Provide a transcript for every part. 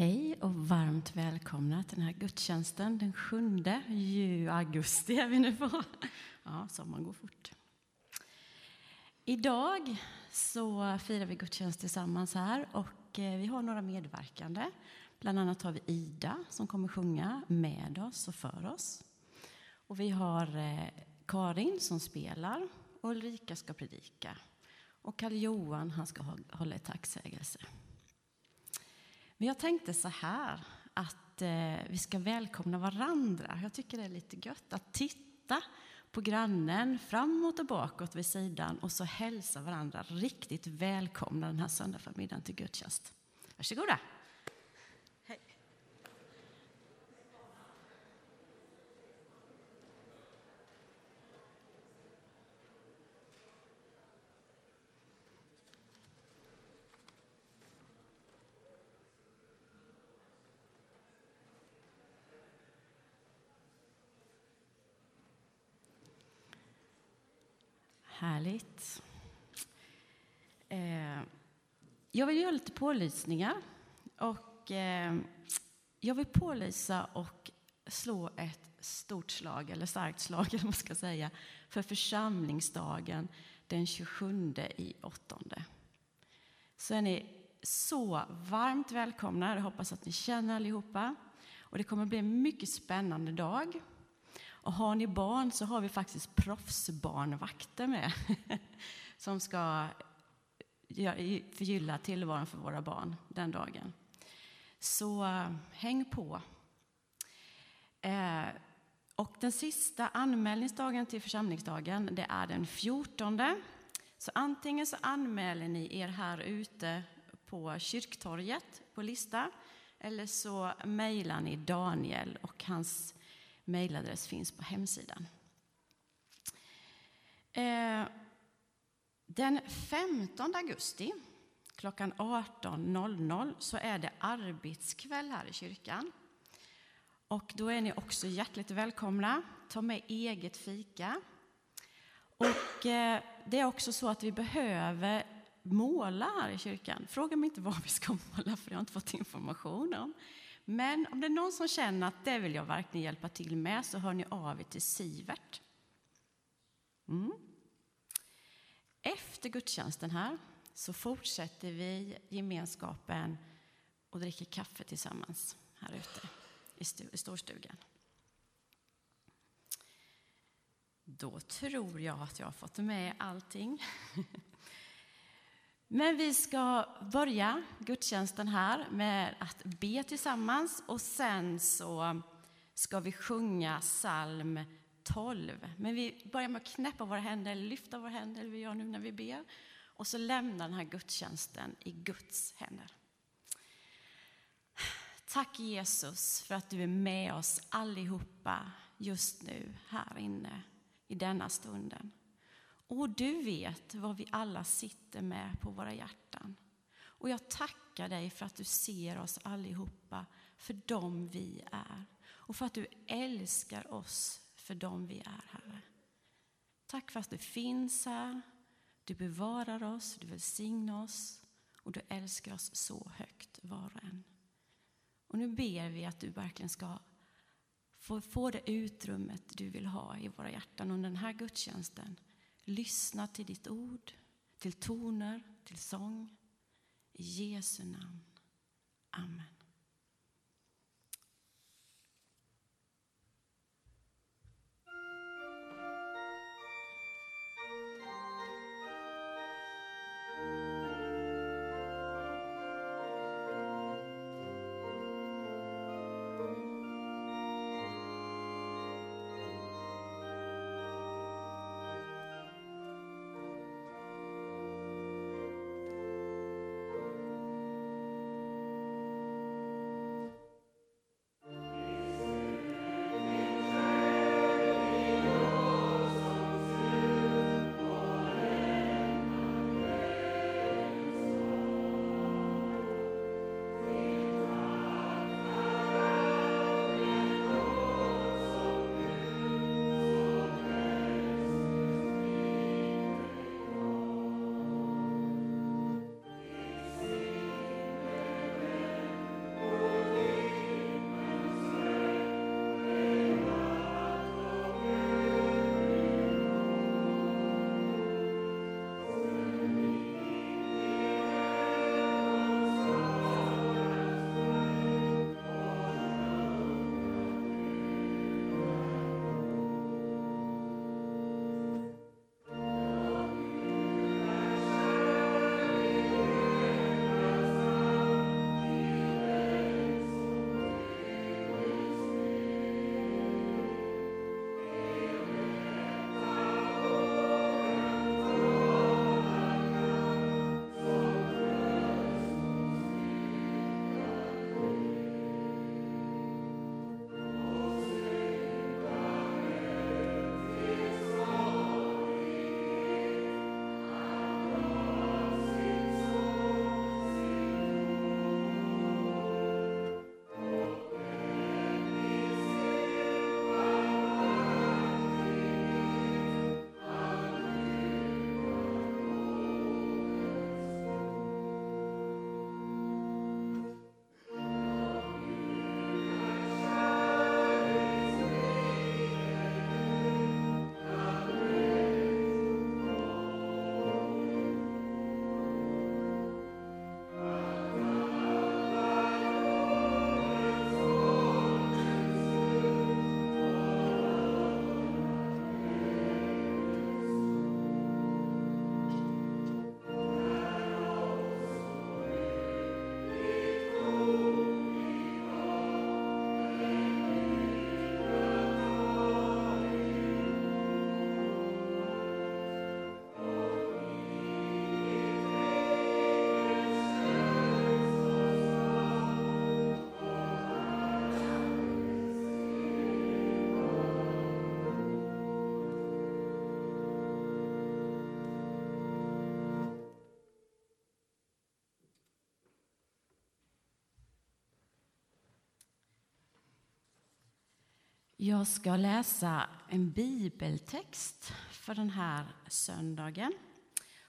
Hej och varmt välkomna till den här gudstjänsten den 7 augusti är vi nu på. Ja, sommaren går fort. Idag så firar vi gudstjänst tillsammans här och eh, vi har några medverkande. Bland annat har vi Ida som kommer sjunga med oss och för oss. Och vi har eh, Karin som spelar och Ulrika ska predika. Och Karl Johan han ska hålla ett tacksägelse. Men jag tänkte så här att eh, vi ska välkomna varandra. Jag tycker det är lite gött att titta på grannen framåt och bakåt vid sidan och så hälsa varandra riktigt välkomna den här söndagsförmiddagen till gudstjänst. Varsågoda! Härligt. Eh, jag vill göra lite pålysningar. Och, eh, jag vill pålysa och slå ett stort slag, eller starkt slag, eller man ska säga, för församlingsdagen den 27 i åttonde. Så är ni så varmt välkomna. Jag hoppas att ni känner allihopa. Och det kommer bli en mycket spännande dag. Och har ni barn så har vi faktiskt proffsbarnvakter med som ska förgylla tillvaron för våra barn den dagen. Så häng på. Eh, och den sista anmälningsdagen till församlingsdagen det är den 14. Så antingen så anmäler ni er här ute på kyrktorget på lista eller så mejlar ni Daniel och hans mejladress finns på hemsidan. Eh, den 15 augusti klockan 18.00 så är det arbetskväll här i kyrkan. Och då är ni också hjärtligt välkomna. Ta med eget fika. Och eh, det är också så att vi behöver måla här i kyrkan. Fråga mig inte vad vi ska måla, för jag har inte fått information om. Men om det är någon som känner att det vill jag verkligen hjälpa till med så hör ni av er till Sivert. Mm. Efter gudstjänsten här så fortsätter vi gemenskapen och dricker kaffe tillsammans här ute i storstugan. Då tror jag att jag har fått med allting. Men vi ska börja gudstjänsten här med att be tillsammans och sen så ska vi sjunga psalm 12. Men vi börjar med att knäppa våra händer, lyfta våra händer, vi gör nu när vi ber. Och så lämna den här gudstjänsten i Guds händer. Tack Jesus för att du är med oss allihopa just nu här inne i denna stunden. Och du vet vad vi alla sitter med på våra hjärtan. Och jag tackar dig för att du ser oss allihopa för dem vi är. Och för att du älskar oss för dem vi är, Herre. Tack för att du finns här, du bevarar oss, du välsignar oss och du älskar oss så högt, var och en. Och nu ber vi att du verkligen ska få, få det utrymmet du vill ha i våra hjärtan under den här gudstjänsten lyssna till ditt ord, till toner, till sång. I Jesu namn. Amen. Jag ska läsa en bibeltext för den här söndagen.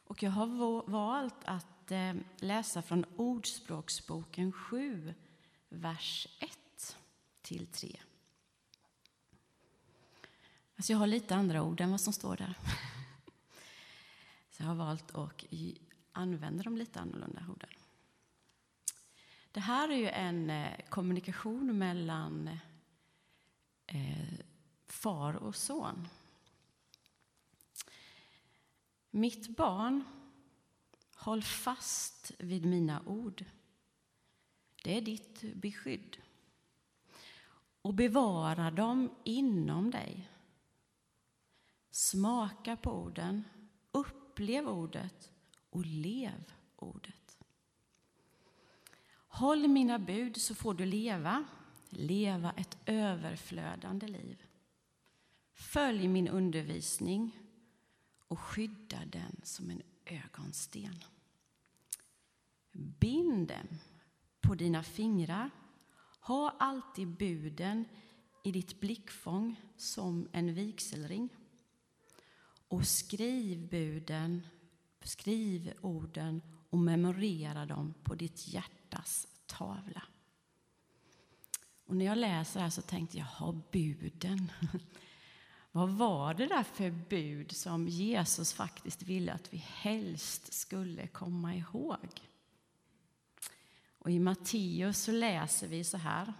Och jag har valt att eh, läsa från Ordspråksboken 7, vers 1 till 3. Alltså jag har lite andra ord än vad som står där. Så jag har valt att använda dem lite annorlunda orden. Det här är ju en eh, kommunikation mellan eh, far och son. Mitt barn, håll fast vid mina ord. Det är ditt beskydd. Och bevara dem inom dig. Smaka på orden, upplev ordet och lev ordet. Håll mina bud så får du leva, leva ett överflödande liv. Följ min undervisning och skydda den som en ögonsten. Bind dem på dina fingrar. Ha alltid buden i ditt blickfång som en vigselring. Och skriv buden, skriv orden och memorera dem på ditt hjärtas tavla. Och när jag läser det här så tänkte jag, jaha buden. Vad var det där för bud som Jesus faktiskt ville att vi helst skulle komma ihåg? Och I Matteus så läser vi så här.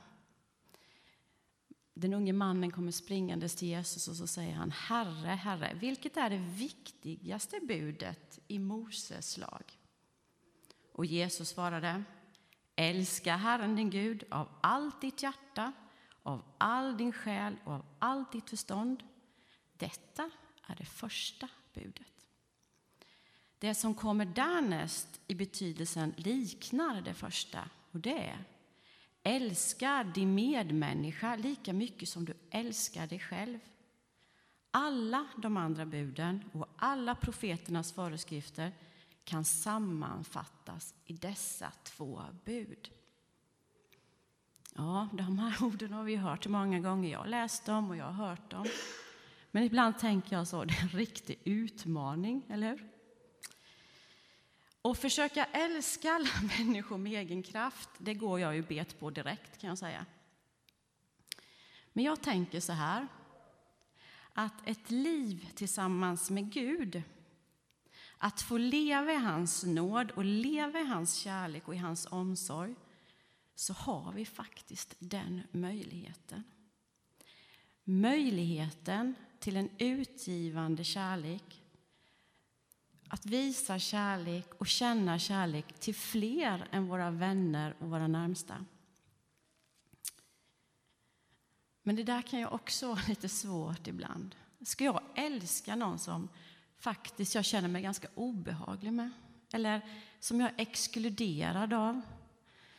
Den unge mannen kommer springandes till Jesus och så säger han Herre, Herre, vilket är det viktigaste budet i Moses lag? Och Jesus svarade Älska Herren din Gud av allt ditt hjärta, av all din själ och av allt ditt förstånd. Detta är det första budet. Det som kommer därnäst i betydelsen liknar det första och det är Älska din medmänniska lika mycket som du älskar dig själv. Alla de andra buden och alla profeternas föreskrifter kan sammanfattas i dessa två bud. Ja, de här orden har vi hört många gånger. Jag har läst dem och jag har hört dem. Men ibland tänker jag så, det är en riktig utmaning, eller hur? Och försöka älska alla människor med egen kraft, det går jag ju bet på direkt kan jag säga. Men jag tänker så här, att ett liv tillsammans med Gud, att få leva i hans nåd och leva i hans kärlek och i hans omsorg, så har vi faktiskt den möjligheten. Möjligheten till en utgivande kärlek att visa kärlek och känna kärlek till fler än våra vänner och våra närmsta. Men det där kan ju också vara lite svårt ibland. Ska jag älska någon som faktiskt jag känner mig ganska obehaglig med? Eller som jag är exkluderad av?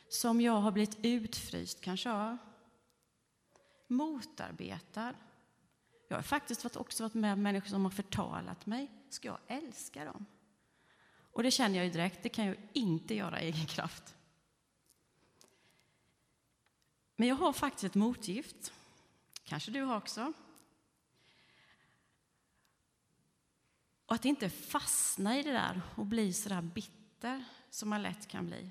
Som jag har blivit utfryst kanske av? Motarbetad? Jag har faktiskt också varit med människor som har förtalat mig. Ska jag älska dem? Och det känner jag ju direkt, det kan jag inte göra i egen kraft. Men jag har faktiskt ett motgift. Kanske du har också. Och att inte fastna i det där och bli så där bitter som man lätt kan bli.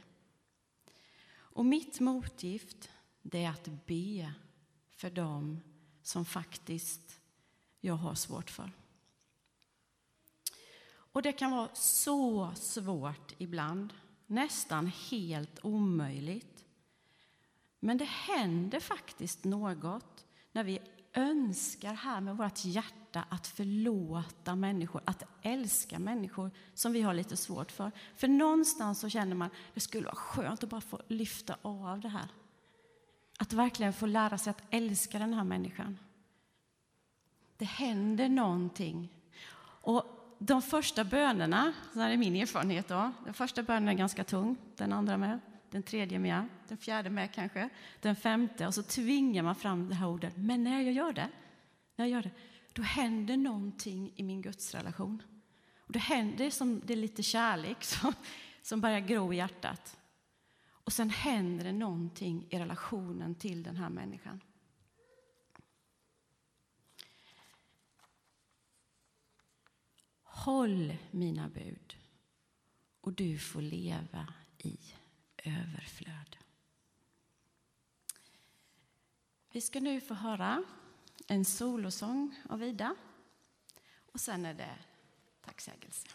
Och mitt motgift, det är att be för dem som faktiskt jag har svårt för. Och det kan vara så svårt ibland, nästan helt omöjligt. Men det händer faktiskt något när vi önskar här med vårt hjärta att förlåta människor, att älska människor som vi har lite svårt för. För någonstans så känner man det skulle vara skönt att bara få lyfta av det här. Att verkligen få lära sig att älska den här människan. Det händer någonting. Och de första bönerna, så är min erfarenhet då, den första bönen är ganska tung, den andra med, den tredje med, den fjärde med kanske, den femte och så tvingar man fram det här ordet. Men när jag gör det, när jag gör det, då händer någonting i min gudsrelation. Och det händer som det är lite kärlek som, som börjar gro i hjärtat. Och sen händer det någonting i relationen till den här människan. Håll mina bud och du får leva i överflöd. Vi ska nu få höra en solosång av Ida och sen är det tacksägelse.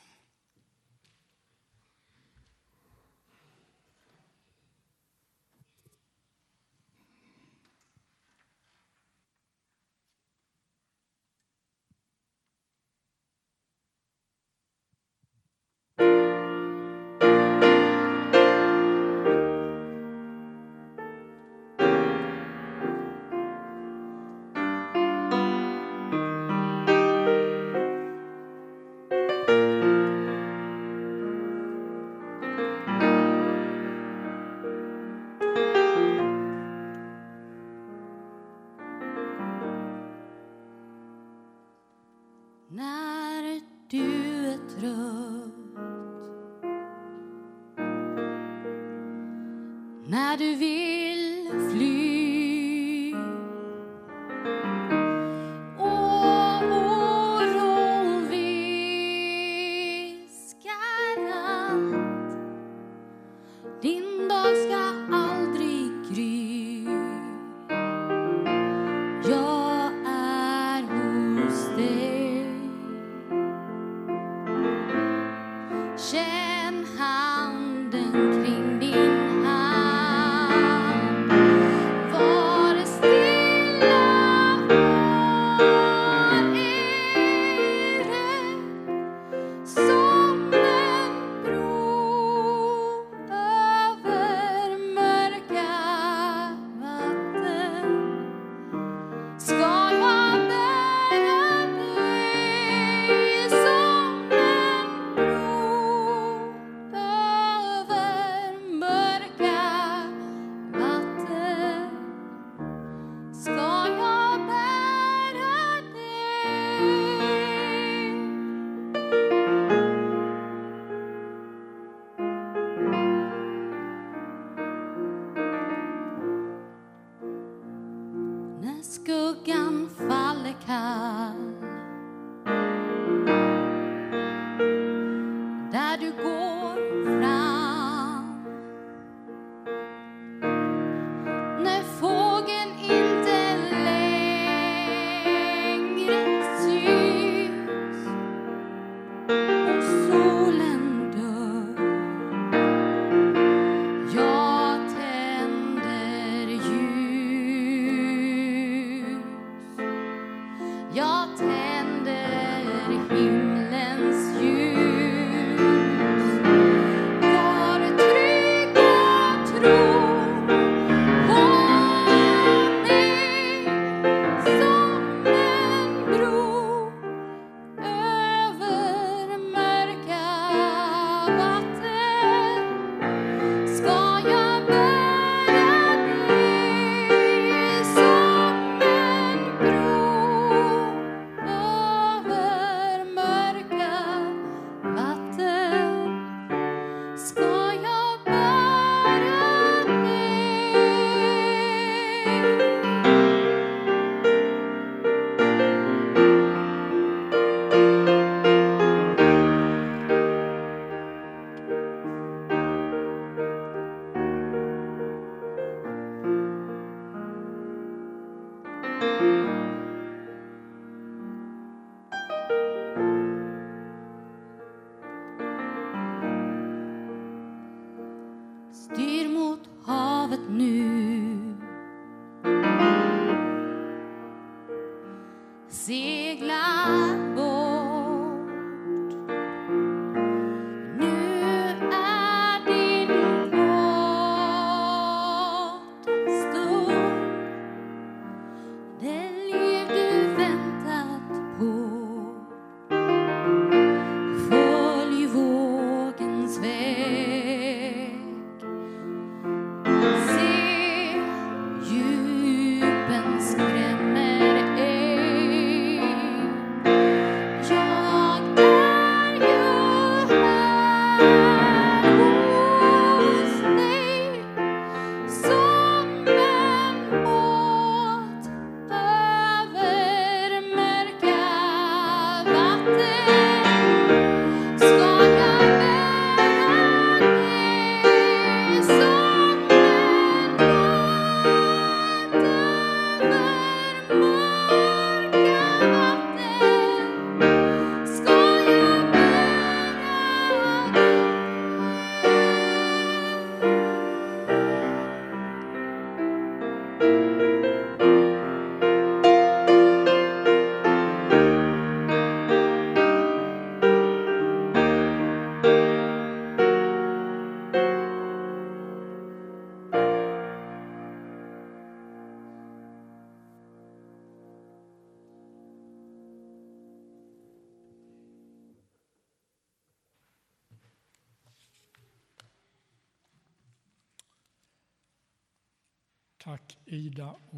share.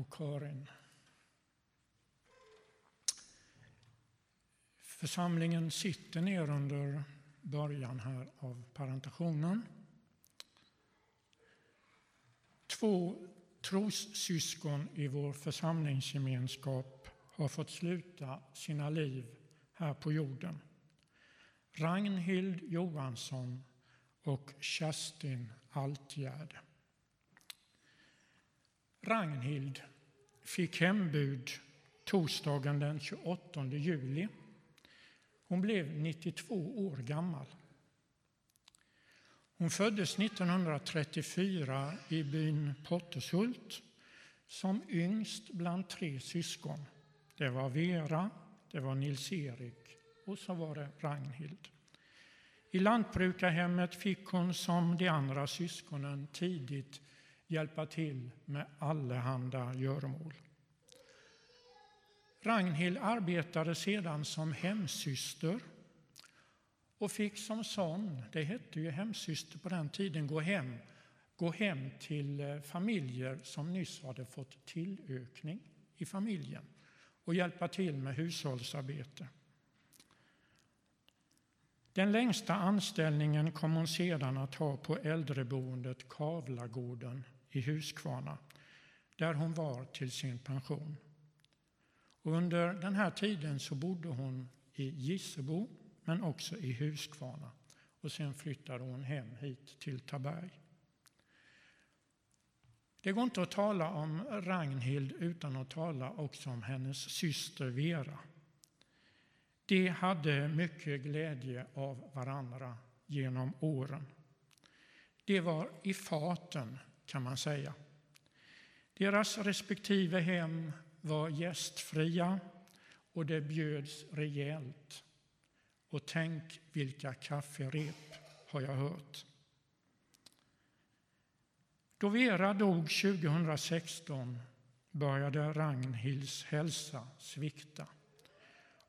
Och kören. Församlingen sitter ner under början här av parentationen. Två trossyskon i vår församlingsgemenskap har fått sluta sina liv här på jorden. Ragnhild Johansson och Kerstin Altgärd. Ragnhild fick hembud torsdagen den 28 juli. Hon blev 92 år gammal. Hon föddes 1934 i byn Pottershult som yngst bland tre syskon. Det var Vera, det var Nils-Erik och så var det Ragnhild. I lantbrukarhemmet fick hon som de andra syskonen tidigt hjälpa till med allehanda göromål. Ragnhild arbetade sedan som hemsyster och fick som sån, det hette ju hemsyster på den tiden, gå hem, gå hem till eh, familjer som nyss hade fått tillökning i familjen och hjälpa till med hushållsarbete. Den längsta anställningen kom hon sedan att ha på äldreboendet Kavlagården i Huskvarna, där hon var till sin pension. Och under den här tiden så bodde hon i Gissebo, men också i Huskvarna. Och sen flyttade hon hem hit till Taberg. Det går inte att tala om Ragnhild utan att tala också om hennes syster Vera. De hade mycket glädje av varandra genom åren. De var i faten, kan man säga. Deras respektive hem var gästfria och det bjöds rejält. Och tänk vilka kafferep, har jag hört. Då Vera dog 2016 började Ragnhilds hälsa svikta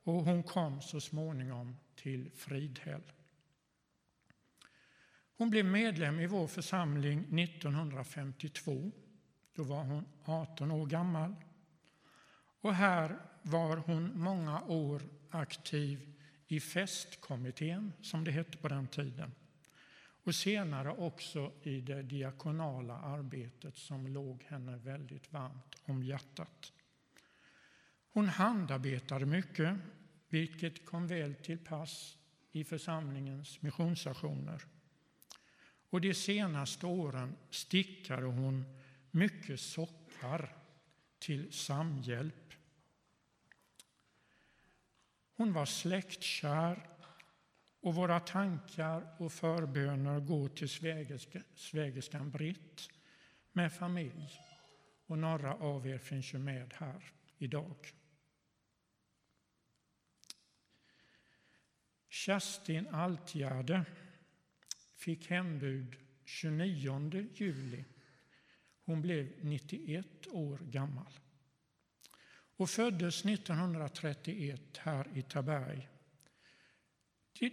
och hon kom så småningom till Fridhäll. Hon blev medlem i vår församling 1952. Då var hon 18 år gammal. Och här var hon många år aktiv i festkommittén, som det hette på den tiden. Och senare också i det diakonala arbetet som låg henne väldigt varmt om hjärtat. Hon handarbetade mycket, vilket kom väl till pass i församlingens missionsaktioner. Och de senaste åren stickade hon mycket sockar till Samhjälp. Hon var släktkär och våra tankar och förböner går till svägerskan Britt med familj. Och några av er finns ju med här idag. Kerstin Altgärde fick hembud 29 juli. Hon blev 91 år gammal och föddes 1931 här i Taberg.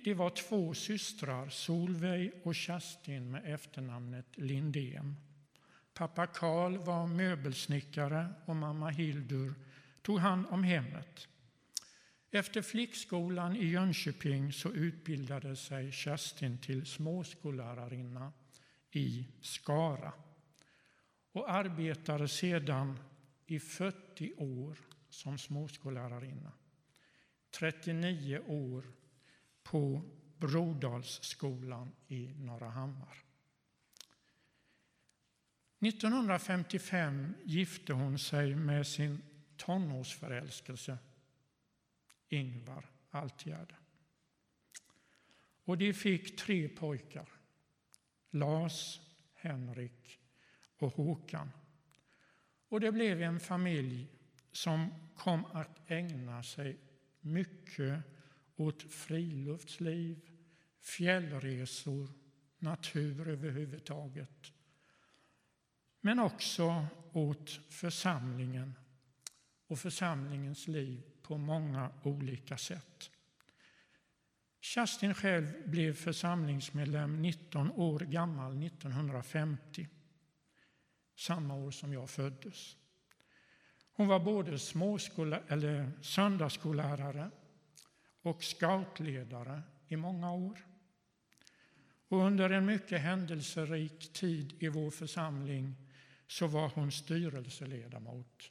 Det var två systrar, Solveig och Kerstin med efternamnet Lindén. Pappa Karl var möbelsnickare och mamma Hildur tog hand om hemmet. Efter flickskolan i Jönköping så utbildade sig Kerstin till småskollärarinna i Skara och arbetade sedan i 40 år som småskollärarinna. 39 år på Brodalsskolan i Norra Hammar. 1955 gifte hon sig med sin tonårsförälskelse Ingvar Altgärde. Och de fick tre pojkar. Lars, Henrik och Håkan. Och det blev en familj som kom att ägna sig mycket åt friluftsliv, fjällresor, natur överhuvudtaget. Men också åt församlingen och församlingens liv på många olika sätt. Kerstin själv blev församlingsmedlem 19 år gammal 1950. samma år som jag föddes. Hon var både småskola, eller söndagsskollärare och scoutledare i många år. Och under en mycket händelserik tid i vår församling så var hon styrelseledamot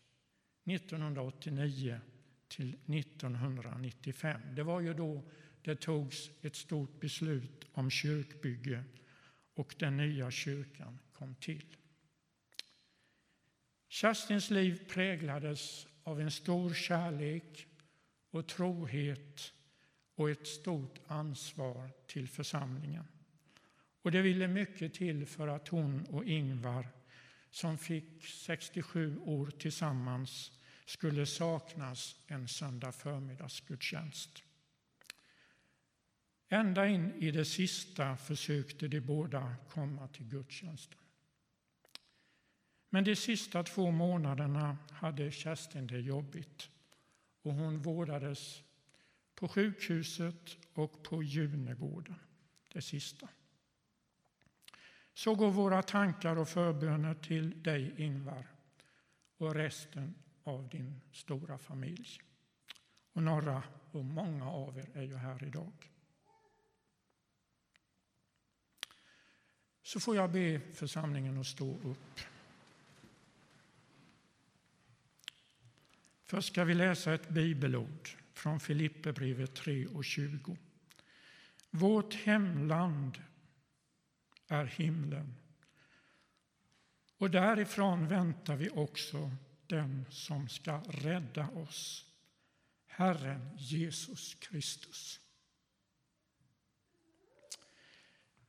1989 till 1995. Det var ju då det togs ett stort beslut om kyrkbygge och den nya kyrkan kom till. Kerstins liv präglades av en stor kärlek och trohet och ett stort ansvar till församlingen. Och det ville mycket till för att hon och Ingvar, som fick 67 år tillsammans, skulle saknas en söndag förmiddagsgudstjänst. Ända in i det sista försökte de båda komma till gudstjänsten. Men de sista två månaderna hade Kerstin det jobbigt och hon vårdades på sjukhuset och på Junegården, det sista. Så går våra tankar och förböner till dig, Ingvar, och resten av din stora familj. Och några och många av er är ju här idag. Så får jag be församlingen att stå upp. Först ska vi läsa ett bibelord från Filipperbrevet 3 och 20. Vårt hemland är himlen. Och därifrån väntar vi också den som ska rädda oss, Herren Jesus Kristus.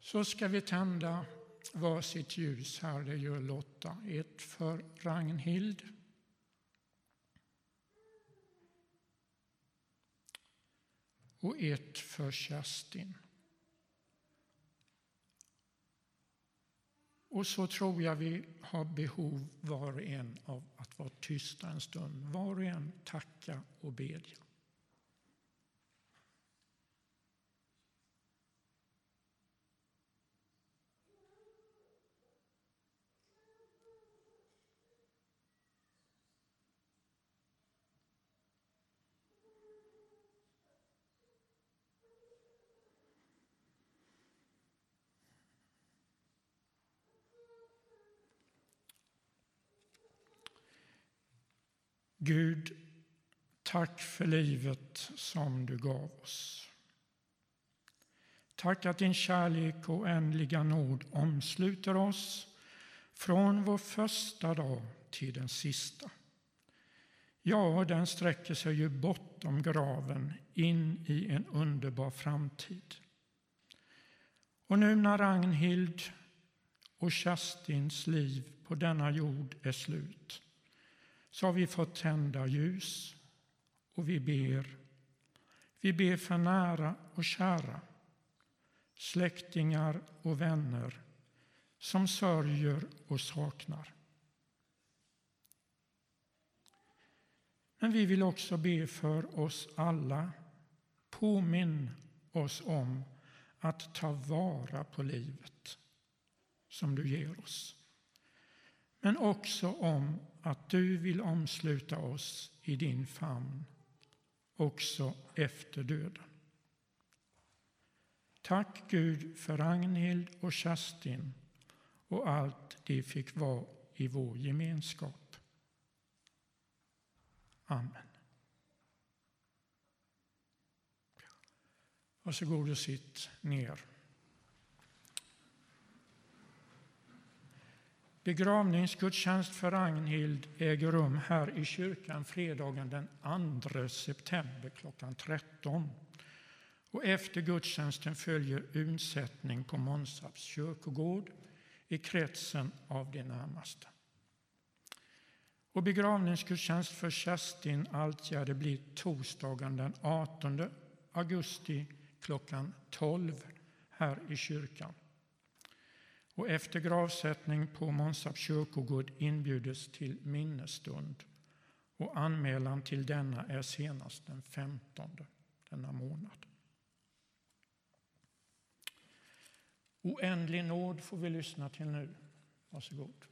Så ska vi tända varsitt ljus här, det gör Lotta. Ett för Ragnhild. Och ett för Kerstin. Och så tror jag vi har behov var och en av att vara tysta en stund. Var och en tacka och bedja. Gud, tack för livet som du gav oss. Tack att din kärlek och ändliga nåd omsluter oss från vår första dag till den sista. Ja, den sträcker sig ju bortom graven in i en underbar framtid. Och nu när Ragnhild och Kerstins liv på denna jord är slut så har vi fått tända ljus och vi ber. Vi ber för nära och kära, släktingar och vänner som sörjer och saknar. Men vi vill också be för oss alla. Påminn oss om att ta vara på livet som du ger oss. Men också om att du vill omsluta oss i din famn också efter döden. Tack Gud för Ragnhild och Kerstin och allt de fick vara i vår gemenskap. Amen. Varsågod och sitt ner. Begravningsgudstjänst för Ragnhild äger rum här i kyrkan fredagen den 2 september klockan 13. Och efter gudstjänsten följer undsättning på Månsarps kyrkogård i kretsen av de närmaste. Och begravningsgudstjänst för Kerstin Altgärde blir torsdagen den 18 augusti klockan 12 här i kyrkan och efter gravsättning på Månsarps kyrkogård inbjudes till minnesstund och anmälan till denna är senast den 15 denna månad. Oändlig nåd får vi lyssna till nu. Varsågod.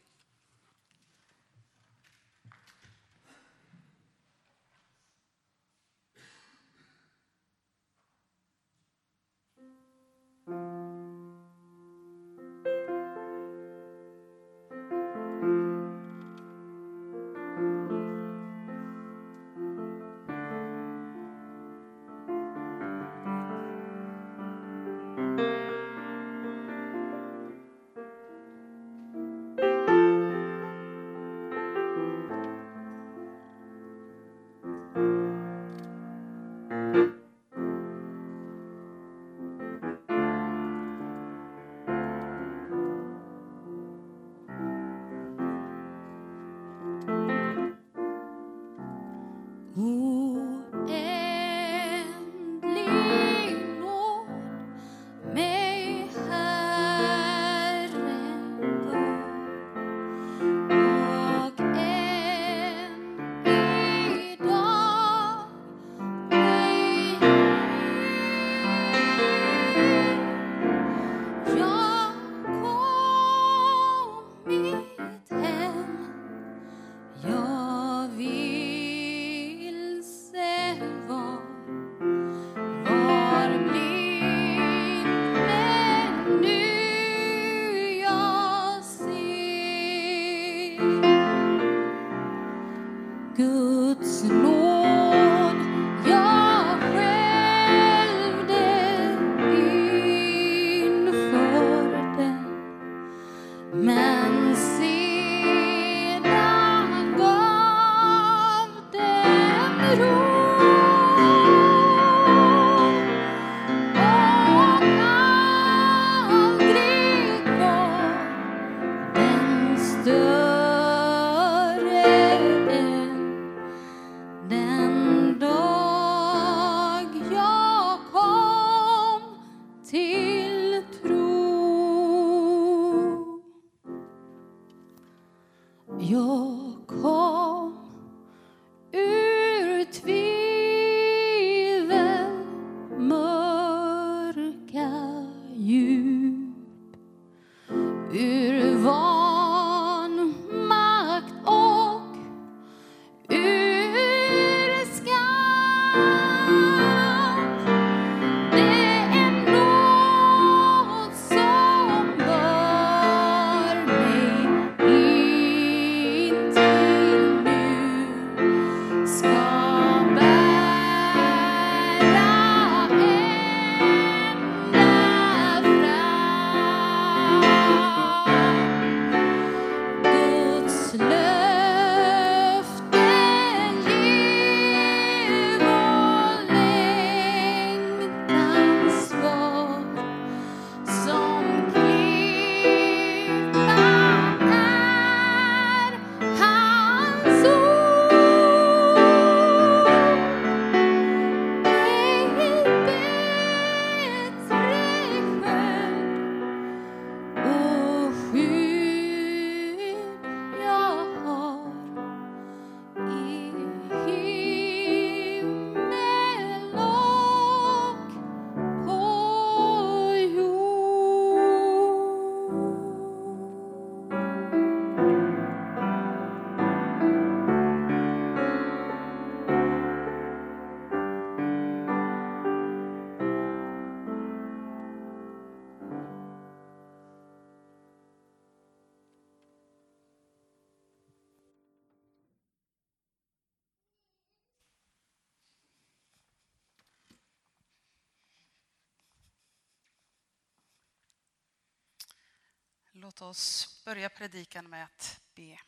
Låt oss börja predikan med att be.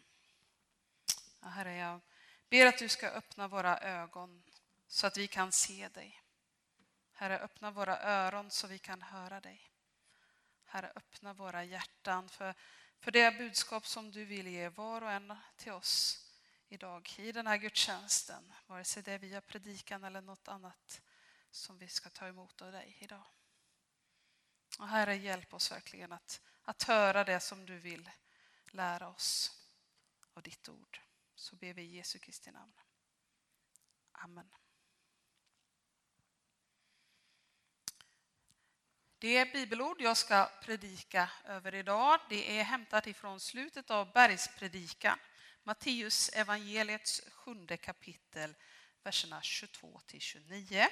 Ja, Herre, jag ber att du ska öppna våra ögon så att vi kan se dig. Herre, öppna våra öron så vi kan höra dig. Herre, öppna våra hjärtan för, för det budskap som du vill ge var och en till oss idag i den här gudstjänsten. Vare sig det är via predikan eller något annat som vi ska ta emot av dig idag. Och Herre, hjälp oss verkligen att, att höra det som du vill lära oss av ditt ord. Så ber vi i Jesu Kristi namn. Amen. Det bibelord jag ska predika över idag det är hämtat ifrån slutet av Bergspredikan, Matteus evangeliets sjunde kapitel, verserna 22 till 29.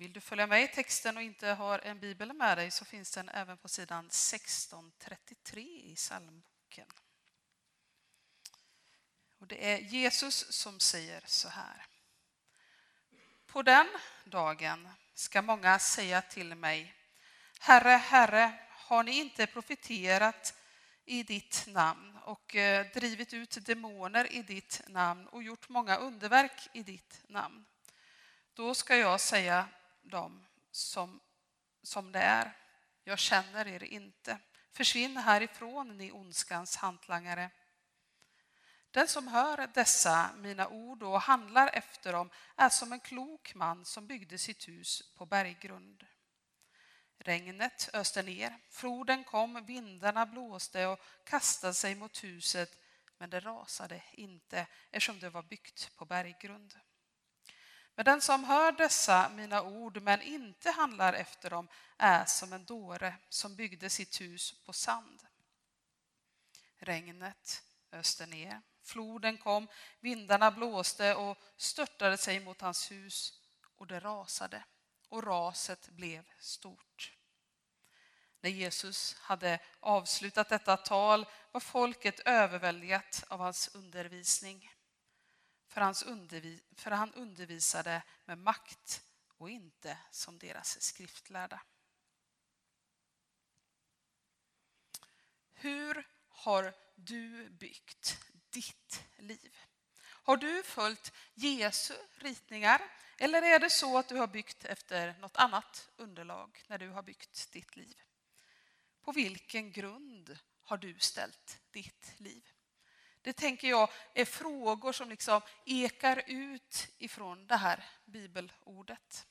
Vill du följa med i texten och inte har en bibel med dig så finns den även på sidan 1633 i psalmboken. Och det är Jesus som säger så här. På den dagen ska många säga till mig Herre, Herre, har ni inte profeterat i ditt namn och eh, drivit ut demoner i ditt namn och gjort många underverk i ditt namn? Då ska jag säga dem som, som det är. Jag känner er inte. Försvinn härifrån, ni ondskans hantlangare. Den som hör dessa mina ord och handlar efter dem är som en klok man som byggde sitt hus på berggrund. Regnet öste ner, floden kom, vindarna blåste och kastade sig mot huset, men det rasade inte eftersom det var byggt på berggrund. Men den som hör dessa mina ord men inte handlar efter dem är som en dåre som byggde sitt hus på sand. Regnet öste ner, floden kom, vindarna blåste och störtade sig mot hans hus och det rasade och raset blev stort. När Jesus hade avslutat detta tal var folket överväldigat av hans undervisning. För, hans undervi för han undervisade med makt och inte som deras skriftlärda. Hur har du byggt ditt liv? Har du följt Jesu ritningar eller är det så att du har byggt efter något annat underlag när du har byggt ditt liv? På vilken grund har du ställt ditt liv? Det tänker jag är frågor som liksom ekar ut ifrån det här bibelordet.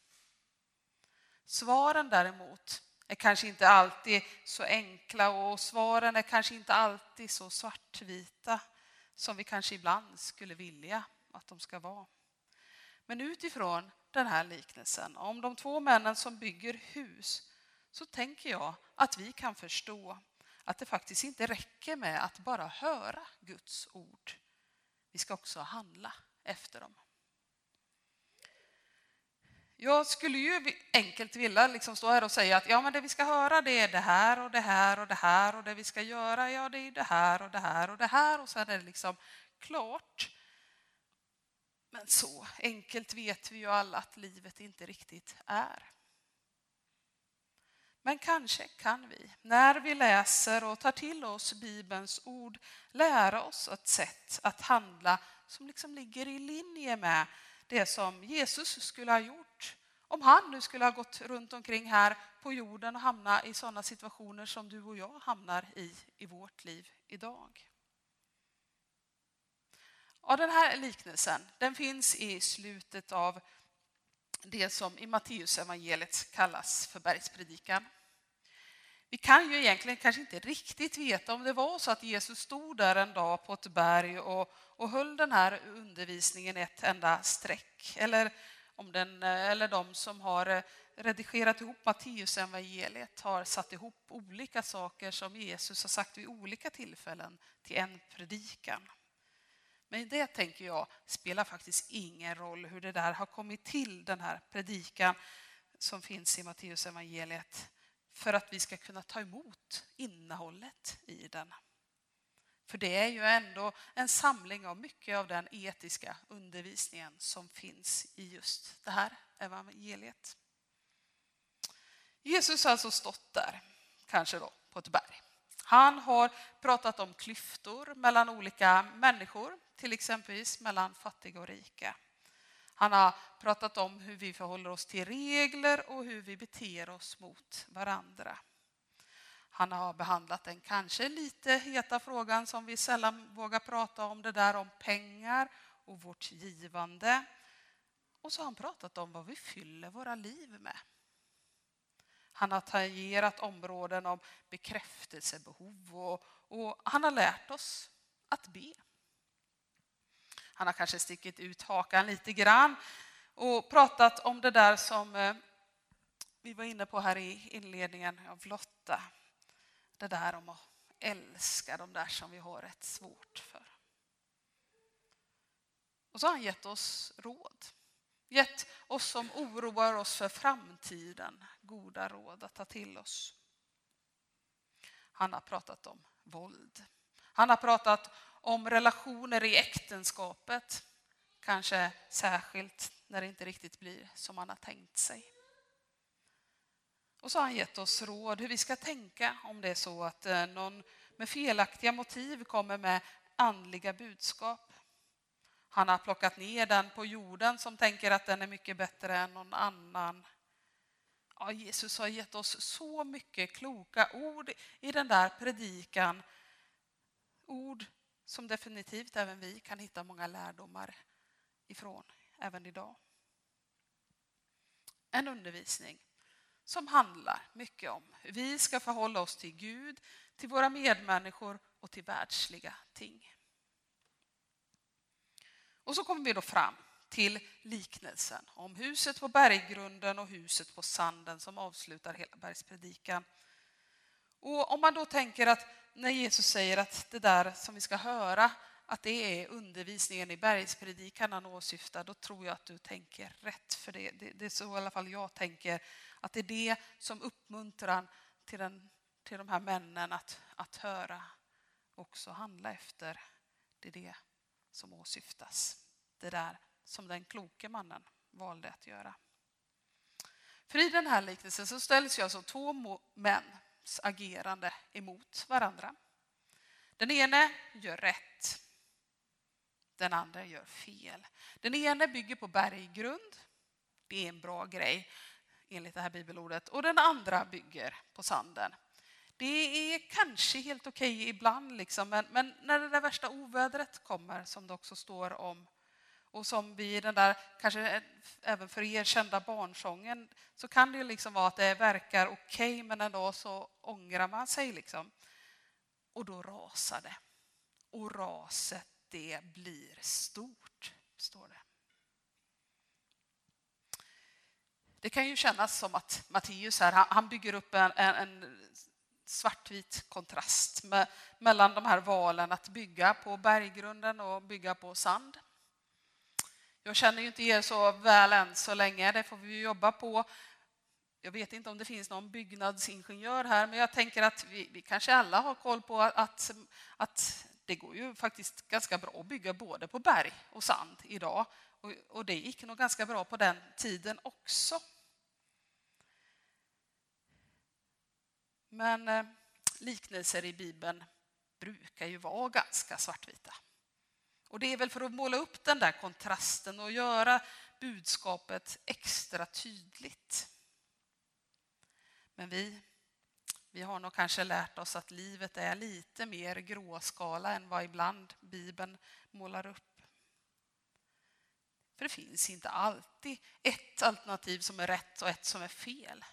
Svaren däremot är kanske inte alltid så enkla och svaren är kanske inte alltid så svartvita som vi kanske ibland skulle vilja att de ska vara. Men utifrån den här liknelsen om de två männen som bygger hus så tänker jag att vi kan förstå att det faktiskt inte räcker med att bara höra Guds ord. Vi ska också handla efter dem. Jag skulle ju enkelt vilja liksom stå här och säga att ja, men det vi ska höra det är det här och det här och det här och det vi ska göra, ja det är det här och det här och det här och sen är det liksom klart. Men så enkelt vet vi ju alla att livet inte riktigt är. Men kanske kan vi, när vi läser och tar till oss Bibelns ord, lära oss ett sätt att handla som liksom ligger i linje med det som Jesus skulle ha gjort om han nu skulle ha gått runt omkring här på jorden och hamna i sådana situationer som du och jag hamnar i i vårt liv idag. Ja, den här liknelsen den finns i slutet av det som i Matteusevangeliet kallas för bergspredikan. Vi kan ju egentligen kanske inte riktigt veta om det var så att Jesus stod där en dag på ett berg och, och höll den här undervisningen ett enda streck. Eller om den, eller de som har eh, redigerat ihop Matteusevangeliet har satt ihop olika saker som Jesus har sagt vid olika tillfällen till en predikan. Men det tänker jag spelar faktiskt ingen roll hur det där har kommit till, den här predikan som finns i Matteusevangeliet för att vi ska kunna ta emot innehållet i den. För det är ju ändå en samling av mycket av den etiska undervisningen som finns i just det här evangeliet. Jesus har alltså stått där, kanske då på ett berg. Han har pratat om klyftor mellan olika människor, till exempelvis mellan fattiga och rika. Han har pratat om hur vi förhåller oss till regler och hur vi beter oss mot varandra. Han har behandlat den kanske lite heta frågan som vi sällan vågar prata om, det där om pengar och vårt givande. Och så har han pratat om vad vi fyller våra liv med. Han har tangerat områden om bekräftelsebehov och, och han har lärt oss att be. Han har kanske stickit ut hakan lite grann och pratat om det där som eh, vi var inne på här i inledningen av Lotta. Det där om att älska de där som vi har rätt svårt för. Och så har han gett oss råd. Gett oss som oroar oss för framtiden goda råd att ta till oss. Han har pratat om våld. Han har pratat om relationer i äktenskapet. Kanske särskilt när det inte riktigt blir som man har tänkt sig. Och så har han gett oss råd hur vi ska tänka om det är så att eh, någon med felaktiga motiv kommer med andliga budskap. Han har plockat ner den på jorden som tänker att den är mycket bättre än någon annan. Ja, Jesus har gett oss så mycket kloka ord i den där predikan. Ord som definitivt även vi kan hitta många lärdomar ifrån, även idag. En undervisning som handlar mycket om hur vi ska förhålla oss till Gud, till våra medmänniskor och till världsliga ting. Och så kommer vi då fram till liknelsen om huset på berggrunden och huset på sanden som avslutar hela bergspredikan. Och om man då tänker att när Jesus säger att det där som vi ska höra att det är undervisningen i bergspredikan han åsyftar, då tror jag att du tänker rätt. För det, det, det är så i alla fall jag tänker, att det är det som uppmuntrar till, den, till de här männen att, att höra också handla efter. Det är det som åsyftas. Det där som den kloke mannen valde att göra. För i den här liknelsen så ställs ju alltså två män agerande emot varandra. Den ene gör rätt. Den andra gör fel. Den ene bygger på berggrund. Det är en bra grej enligt det här bibelordet. Och den andra bygger på sanden. Det är kanske helt okej okay ibland, liksom, men, men, när det där värsta ovädret kommer, som det också står om, och som vi i den där, kanske även för er kända barnsången, så kan det ju liksom vara att det verkar okej, okay, men ändå så ångrar man sig. Liksom. Och då rasar det. Och raset, det blir stort, står det. Det kan ju kännas som att Matteus här, han bygger upp en, en, en svartvit kontrast med, mellan de här valen att bygga på berggrunden och bygga på sand. Jag känner ju inte er så väl än så länge, det får vi jobba på. Jag vet inte om det finns någon byggnadsingenjör här, men jag tänker att vi, vi kanske alla har koll på att, att det går ju faktiskt ganska bra att bygga både på berg och sand idag. Och, och det gick nog ganska bra på den tiden också. Men eh, liknelser i Bibeln brukar ju vara ganska svartvita. Och det är väl för att måla upp den där kontrasten och göra budskapet extra tydligt. Men vi, vi har nog kanske lärt oss att livet är lite mer gråskala än vad ibland Bibeln målar upp. För det finns inte alltid ett alternativ som är rätt och ett som är fel.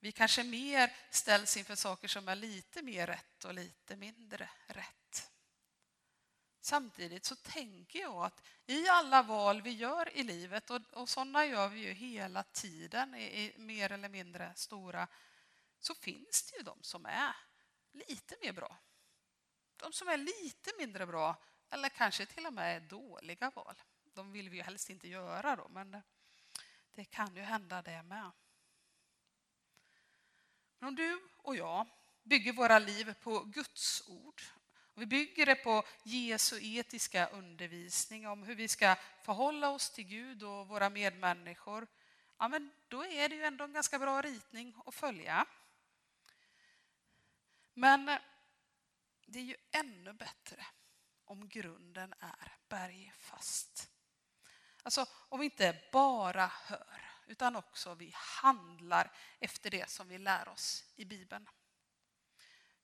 Vi kanske mer ställs inför saker som är lite mer rätt och lite mindre rätt. Samtidigt så tänker jag att i alla val vi gör i livet, och, och sådana gör vi ju hela tiden i, i mer eller mindre stora, så finns det ju de som är lite mer bra. De som är lite mindre bra, eller kanske till och med är dåliga val. De vill vi ju helst inte göra då, men det kan ju hända det med. Men om du och jag bygger våra liv på Guds ord, vi bygger det på Jesu etiska undervisning om hur vi ska förhålla oss till Gud och våra medmänniskor, ja, men då är det ju ändå en ganska bra ritning att följa. Men eh, det är ju ännu bättre om grunden är bergfast. Alltså om vi inte bara hör utan också vi handlar efter det som vi lär oss i Bibeln.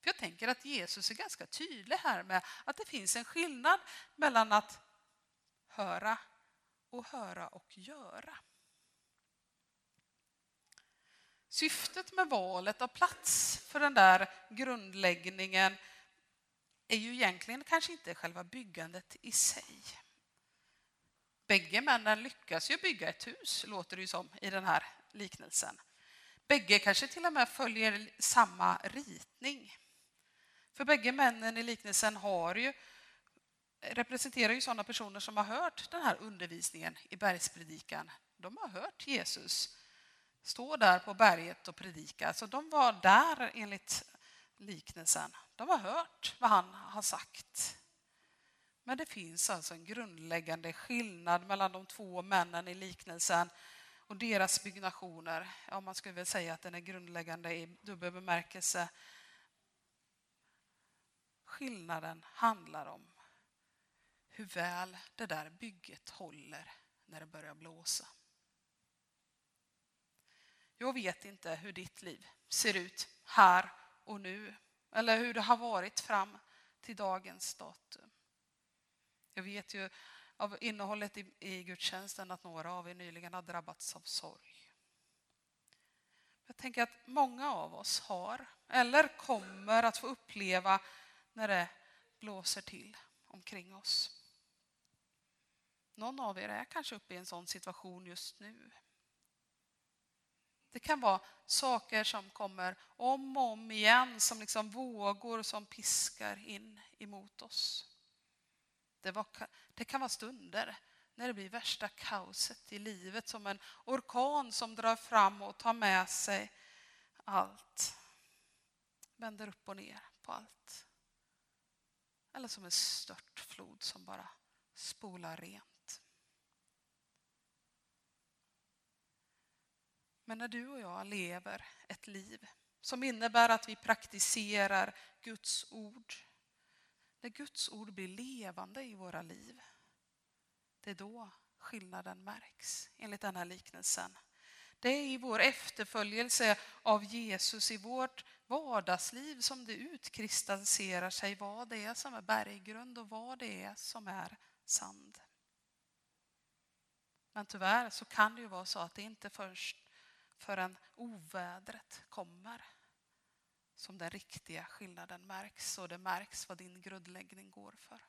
För jag tänker att Jesus är ganska tydlig här med att det finns en skillnad mellan att höra och höra och göra. Syftet med valet av plats för den där grundläggningen är ju egentligen kanske inte själva byggandet i sig. Bägge männen lyckas ju bygga ett hus, låter det ju som i den här liknelsen. Bägge kanske till och med följer samma ritning. För bägge männen i liknelsen har ju, representerar ju sådana personer som har hört den här undervisningen i bergspredikan. De har hört Jesus stå där på berget och predika. Så de var där enligt liknelsen. De har hört vad han har sagt. Men det finns alltså en grundläggande skillnad mellan de två männen i liknelsen och deras byggnationer. Ja, man skulle väl säga att den är grundläggande i dubbel bemärkelse. Skillnaden handlar om hur väl det där bygget håller när det börjar blåsa. Jag vet inte hur ditt liv ser ut här och nu eller hur det har varit fram till dagens datum. Jag vet ju av innehållet i, i gudstjänsten att några av er nyligen har drabbats av sorg. Jag tänker att många av oss har eller kommer att få uppleva när det blåser till omkring oss. Någon av er är kanske uppe i en sån situation just nu. Det kan vara saker som kommer om och om igen som liksom vågor som piskar in emot oss. Det, var, det kan vara stunder när det blir värsta kaoset i livet som en orkan som drar fram och tar med sig allt. Vänder upp och ner på allt. Eller som en störtflod som bara spolar rent. Men när du och jag lever ett liv som innebär att vi praktiserar Guds ord när Guds ord blir levande i våra liv, det är då skillnaden märks, enligt den här liknelsen. Det är i vår efterföljelse av Jesus i vårt vardagsliv som det utkristalliserar sig vad det är som är berggrund och vad det är som är sand. Men tyvärr så kan det ju vara så att det inte först förrän ovädret kommer som den riktiga skillnaden märks och det märks vad din grundläggning går för.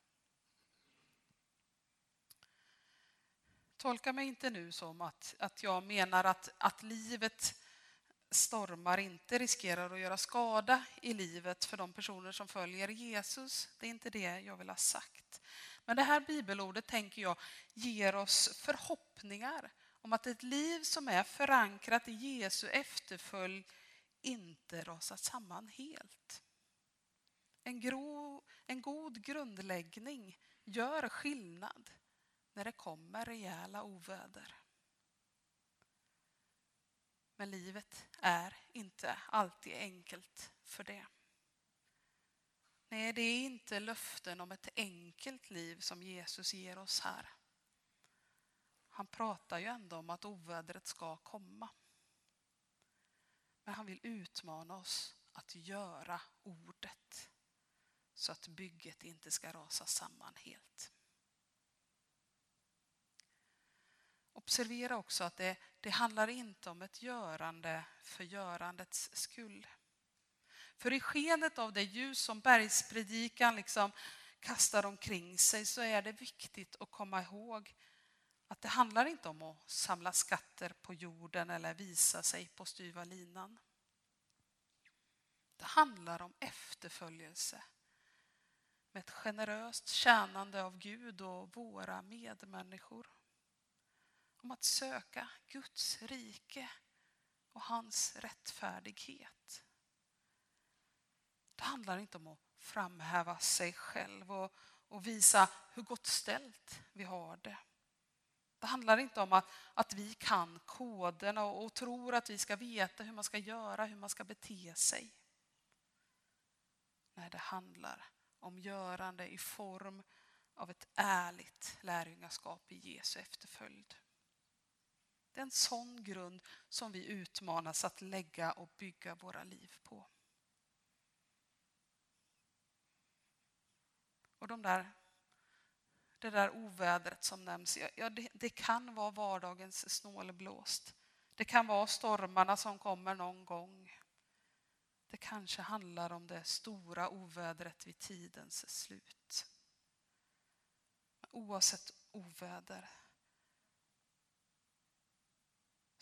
Tolka mig inte nu som att, att jag menar att, att livet stormar inte riskerar att göra skada i livet för de personer som följer Jesus. Det är inte det jag vill ha sagt. Men det här bibelordet tänker jag ger oss förhoppningar om att ett liv som är förankrat i Jesu efterföljd inte rasar samman helt. En, gro, en god grundläggning gör skillnad när det kommer rejäla oväder. Men livet är inte alltid enkelt för det. Nej, det är inte löften om ett enkelt liv som Jesus ger oss här. Han pratar ju ändå om att ovädret ska komma. Men han vill utmana oss att göra ordet så att bygget inte ska rasa samman helt. Observera också att det, det handlar inte om ett görande för görandets skull. För i skenet av det ljus som bergspredikan liksom kastar omkring sig så är det viktigt att komma ihåg att det handlar inte om att samla skatter på jorden eller visa sig på styva linan. Det handlar om efterföljelse med ett generöst tjänande av Gud och våra medmänniskor. Om att söka Guds rike och hans rättfärdighet. Det handlar inte om att framhäva sig själv och, och visa hur gott ställt vi har det. Det handlar inte om att, att vi kan koderna och, och tror att vi ska veta hur man ska göra, hur man ska bete sig. Nej, det handlar om görande i form av ett ärligt lärjungaskap i Jesu efterföljd. Det är en sån grund som vi utmanas att lägga och bygga våra liv på. Och de där, det där ovädret som nämns, ja, det, det kan vara vardagens snålblåst. Det kan vara stormarna som kommer någon gång. Det kanske handlar om det stora ovädret vid tidens slut. Oavsett oväder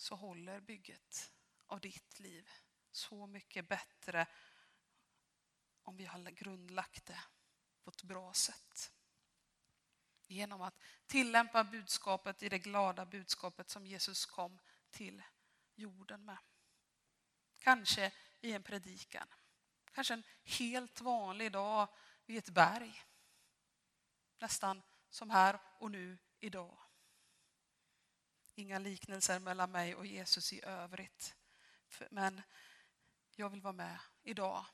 så håller bygget av ditt liv så mycket bättre om vi har grundlagt det på ett bra sätt. Genom att tillämpa budskapet i det glada budskapet som Jesus kom till jorden med. Kanske i en predikan. Kanske en helt vanlig dag vid ett berg. Nästan som här och nu idag. Inga liknelser mellan mig och Jesus i övrigt. Men jag vill vara med idag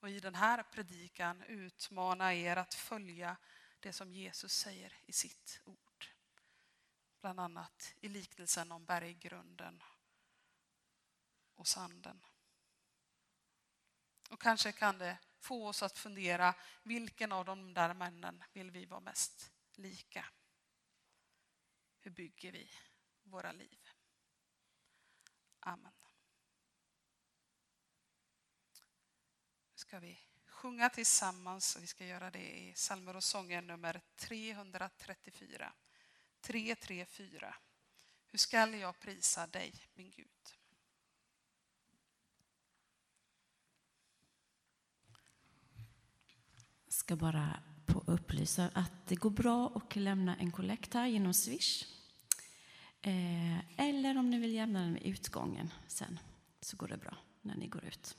och i den här predikan utmana er att följa det som Jesus säger i sitt ord. Bland annat i liknelsen om berggrunden och sanden. Och kanske kan det få oss att fundera vilken av de där männen vill vi vara mest lika? Hur bygger vi våra liv? Amen. Nu ska vi sjunga tillsammans och vi ska göra det i psalmer och sånger nummer 334. 334. Hur skall jag prisa dig, min Gud? Jag ska bara på upplysa att det går bra att lämna en kollekt här genom Swish. Eh, eller om ni vill lämna den vid utgången sen, så går det bra när ni går ut.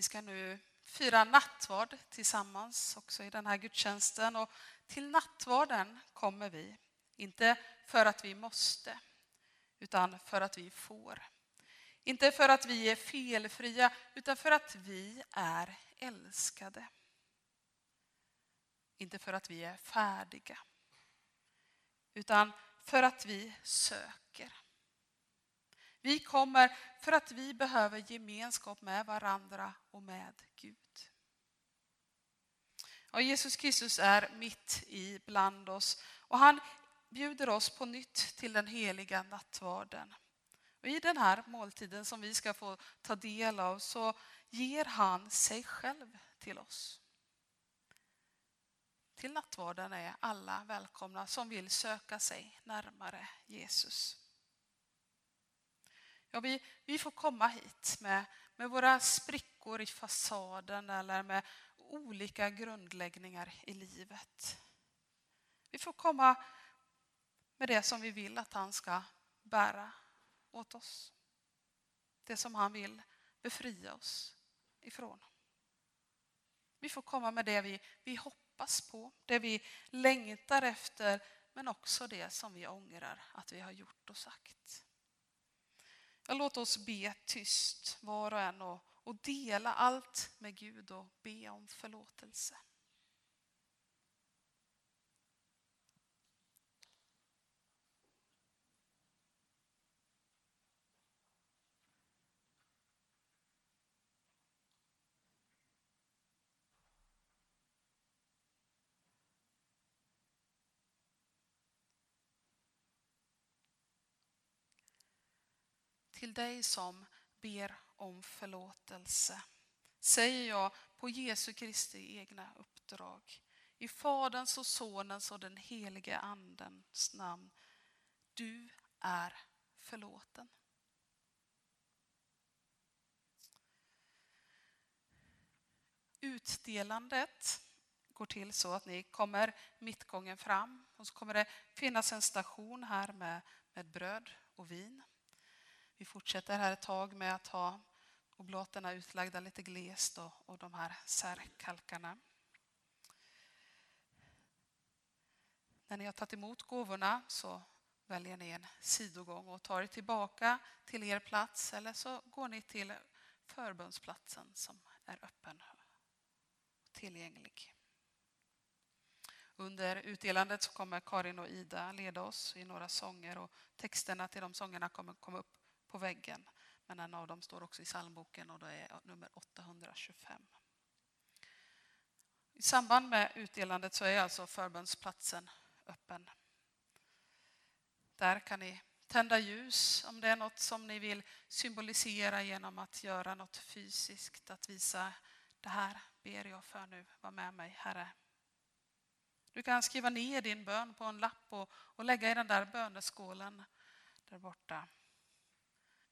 Vi ska nu fira nattvard tillsammans också i den här gudstjänsten. Och till nattvarden kommer vi, inte för att vi måste, utan för att vi får. Inte för att vi är felfria, utan för att vi är älskade. Inte för att vi är färdiga, utan för att vi söker. Vi kommer för att vi behöver gemenskap med varandra och med Gud. Och Jesus Kristus är mitt i bland oss och han bjuder oss på nytt till den heliga nattvarden. Och I den här måltiden som vi ska få ta del av så ger han sig själv till oss. Till nattvarden är alla välkomna som vill söka sig närmare Jesus. Ja, vi, vi får komma hit med, med våra sprickor i fasaden eller med olika grundläggningar i livet. Vi får komma med det som vi vill att han ska bära åt oss. Det som han vill befria oss ifrån. Vi får komma med det vi, vi hoppas på, det vi längtar efter men också det som vi ångrar att vi har gjort och sagt. Ja, låt oss be tyst var och en och, och dela allt med Gud och be om förlåtelse. Till dig som ber om förlåtelse säger jag på Jesu Kristi egna uppdrag. I Faderns och Sonens och den helige Andens namn. Du är förlåten. Utdelandet går till så att ni kommer mittgången fram och så kommer det finnas en station här med, med bröd och vin. Vi fortsätter här ett tag med att ha oblaterna utlagda lite glest och, och de här särkalkarna. När ni har tagit emot gåvorna så väljer ni en sidogång och tar er tillbaka till er plats eller så går ni till förbönsplatsen som är öppen och tillgänglig. Under utdelandet så kommer Karin och Ida leda oss i några sånger och texterna till de sångerna kommer komma upp på väggen. Men en av dem står också i psalmboken och det är nummer 825. I samband med utdelandet så är alltså förbönsplatsen öppen. Där kan ni tända ljus om det är något som ni vill symbolisera genom att göra något fysiskt, att visa det här ber jag för nu, var med mig Herre. Du kan skriva ner din bön på en lapp och, och lägga i den där böneskålen där borta.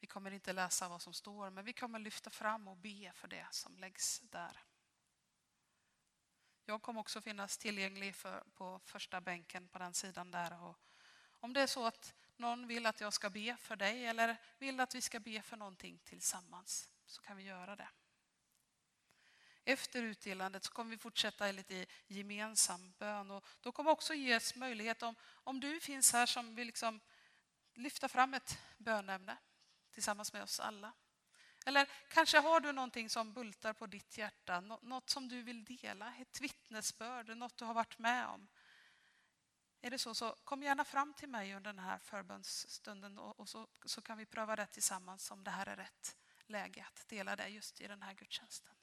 Vi kommer inte läsa vad som står, men vi kommer lyfta fram och be för det som läggs där. Jag kommer också finnas tillgänglig för, på första bänken på den sidan där. Och om det är så att någon vill att jag ska be för dig eller vill att vi ska be för någonting tillsammans så kan vi göra det. Efter utdelandet så kommer vi fortsätta lite gemensam bön och då kommer också ges möjlighet om, om du finns här som vill liksom lyfta fram ett bönämne tillsammans med oss alla. Eller kanske har du någonting som bultar på ditt hjärta, något som du vill dela, ett vittnesbörd, något du har varit med om. Är det så, så kom gärna fram till mig under den här förbönsstunden och, så, så kan vi pröva det tillsammans om det här är rätt läge att dela det just i den här gudstjänsten.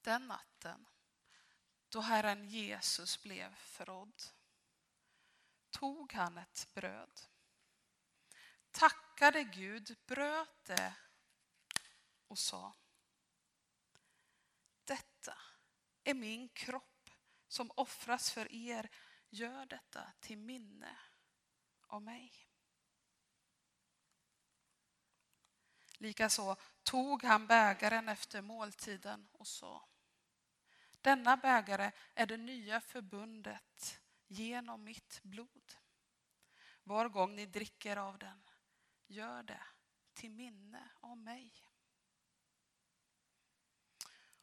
Den natten då Herren Jesus blev förrådd tog han ett bröd, tackade Gud, bröt det och sa Detta är min kropp som offras för er. Gör detta till minne av mig. Likaså tog han bägaren efter måltiden och sa denna bägare är det nya förbundet genom mitt blod. var gång ni dricker av den. Gör det till minne av mig.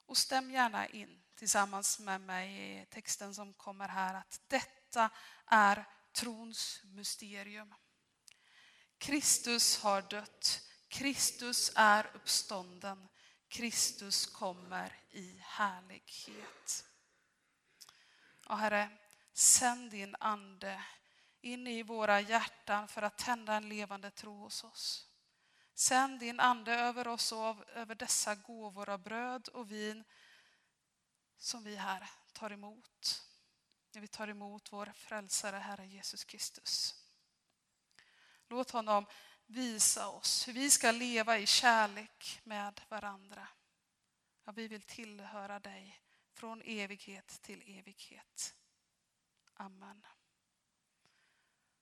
Och stäm gärna in tillsammans med mig i texten som kommer här att detta är trons mysterium. Kristus har dött. Kristus är uppstånden. Kristus kommer i härlighet. Och Herre, sänd din ande in i våra hjärtan för att tända en levande tro hos oss. Sänd din ande över oss och över dessa gåvor av bröd och vin som vi här tar emot. När vi tar emot vår frälsare Herre Jesus Kristus. Låt honom visa oss hur vi ska leva i kärlek med varandra. Ja, vi vill tillhöra dig från evighet till evighet. Amen.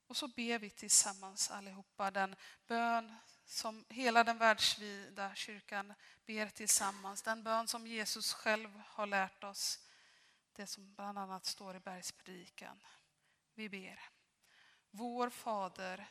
Och så ber vi tillsammans allihopa den bön som hela den världsvida kyrkan ber tillsammans. Den bön som Jesus själv har lärt oss. Det som bland annat står i bergspredikan. Vi ber. Vår Fader,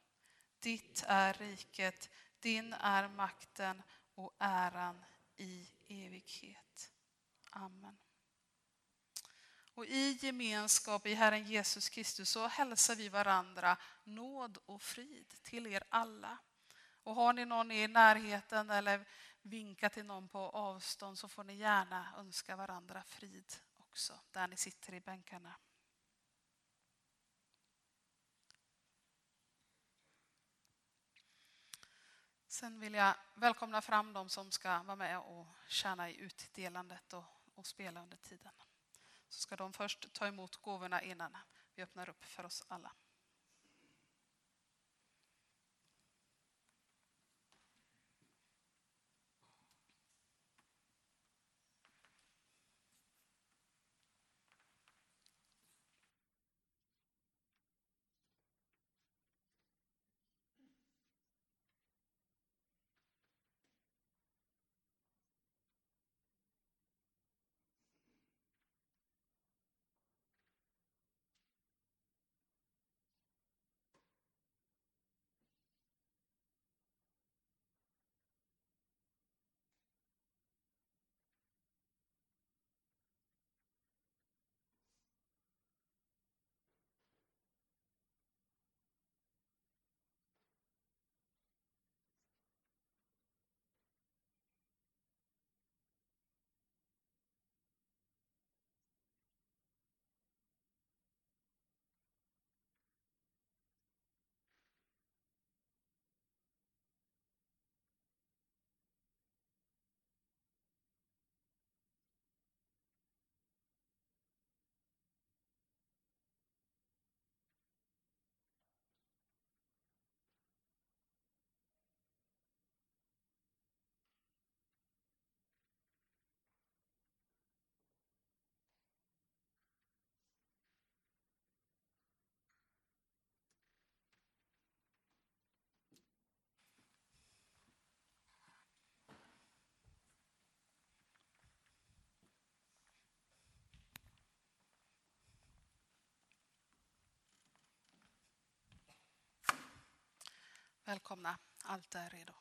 Ditt är riket, din är makten och äran i evighet. Amen. Och i gemenskap i Herren Jesus Kristus så hälsar vi varandra nåd och frid till er alla. Och har ni någon i närheten eller vinka till någon på avstånd så får ni gärna önska varandra frid också där ni sitter i bänkarna. Sen vill jag välkomna fram de som ska vara med och tjäna i utdelandet och, och spela under tiden. Så ska de först ta emot gåvorna innan vi öppnar upp för oss alla. Välkomna, allt är redo.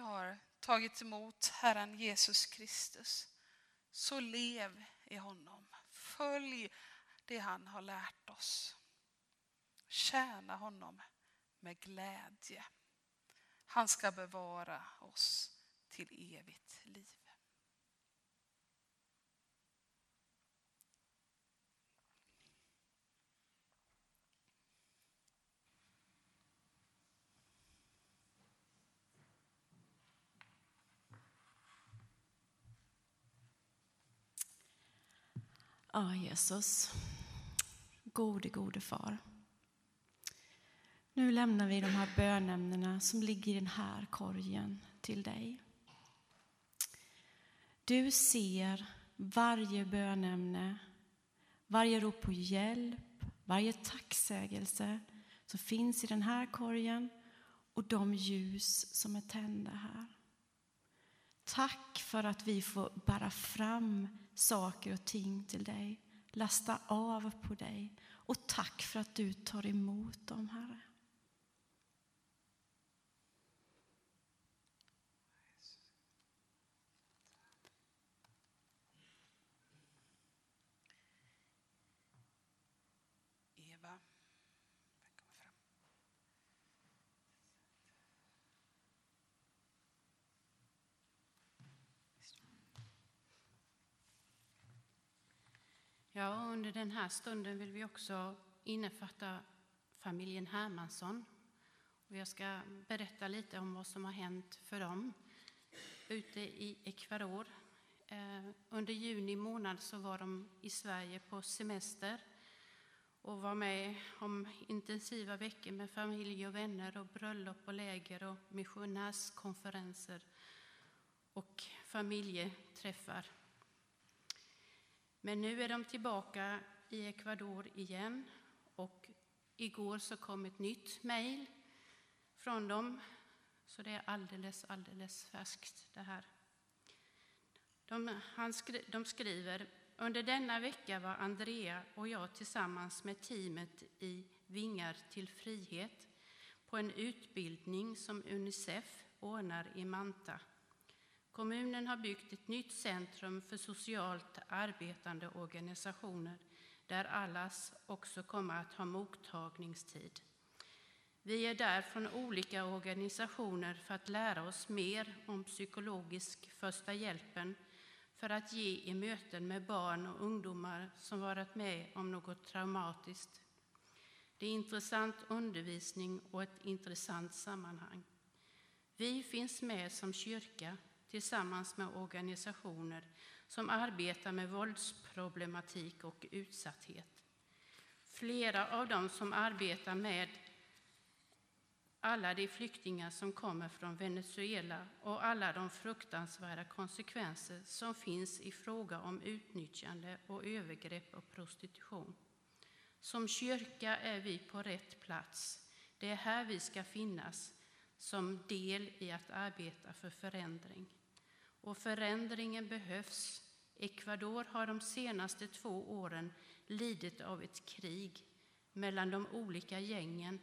Har tagit emot Herren Jesus Kristus, så lev i honom. Följ det han har lärt oss. Tjäna honom med glädje. Han ska bevara oss till evigt liv. Ja, Jesus. Gode, gode far. Nu lämnar vi de här bönämnena som ligger i den här korgen till dig. Du ser varje bönämne, varje rop på hjälp, varje tacksägelse som finns i den här korgen och de ljus som är tända här. Tack för att vi får bära fram saker och ting till dig, lasta av på dig och tack för att du tar emot dem, Herre. Ja, under den här stunden vill vi också innefatta familjen Hermansson. Och jag ska berätta lite om vad som har hänt för dem ute i Ecuador. Eh, under juni månad så var de i Sverige på semester och var med om intensiva veckor med familj och vänner och bröllop och läger och missionärskonferenser och familjeträffar. Men nu är de tillbaka i Ecuador igen och igår så kom ett nytt mejl från dem. Så det är alldeles, alldeles färskt det här. De, han skri, de skriver under denna vecka var Andrea och jag tillsammans med teamet i Vingar till frihet på en utbildning som Unicef ordnar i Manta. Kommunen har byggt ett nytt centrum för socialt arbetande organisationer där allas också kommer att ha mottagningstid. Vi är där från olika organisationer för att lära oss mer om psykologisk första hjälpen för att ge i möten med barn och ungdomar som varit med om något traumatiskt. Det är intressant undervisning och ett intressant sammanhang. Vi finns med som kyrka tillsammans med organisationer som arbetar med våldsproblematik och utsatthet. Flera av dem som arbetar med alla de flyktingar som kommer från Venezuela och alla de fruktansvärda konsekvenser som finns i fråga om utnyttjande och övergrepp och prostitution. Som kyrka är vi på rätt plats. Det är här vi ska finnas som del i att arbeta för förändring. Och förändringen behövs. Ecuador har de senaste två åren lidit av ett krig mellan de olika gängen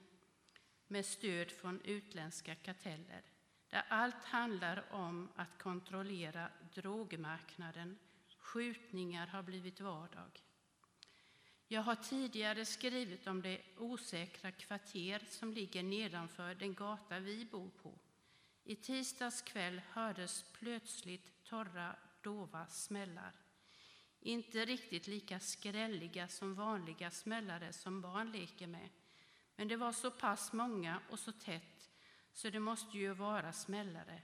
med stöd från utländska karteller där allt handlar om att kontrollera drogmarknaden. Skjutningar har blivit vardag. Jag har tidigare skrivit om det osäkra kvarter som ligger nedanför den gata vi bor på. I tisdags kväll hördes plötsligt torra, dova smällar. Inte riktigt lika skrälliga som vanliga smällare som barn leker med. Men det var så pass många och så tätt så det måste ju vara smällare.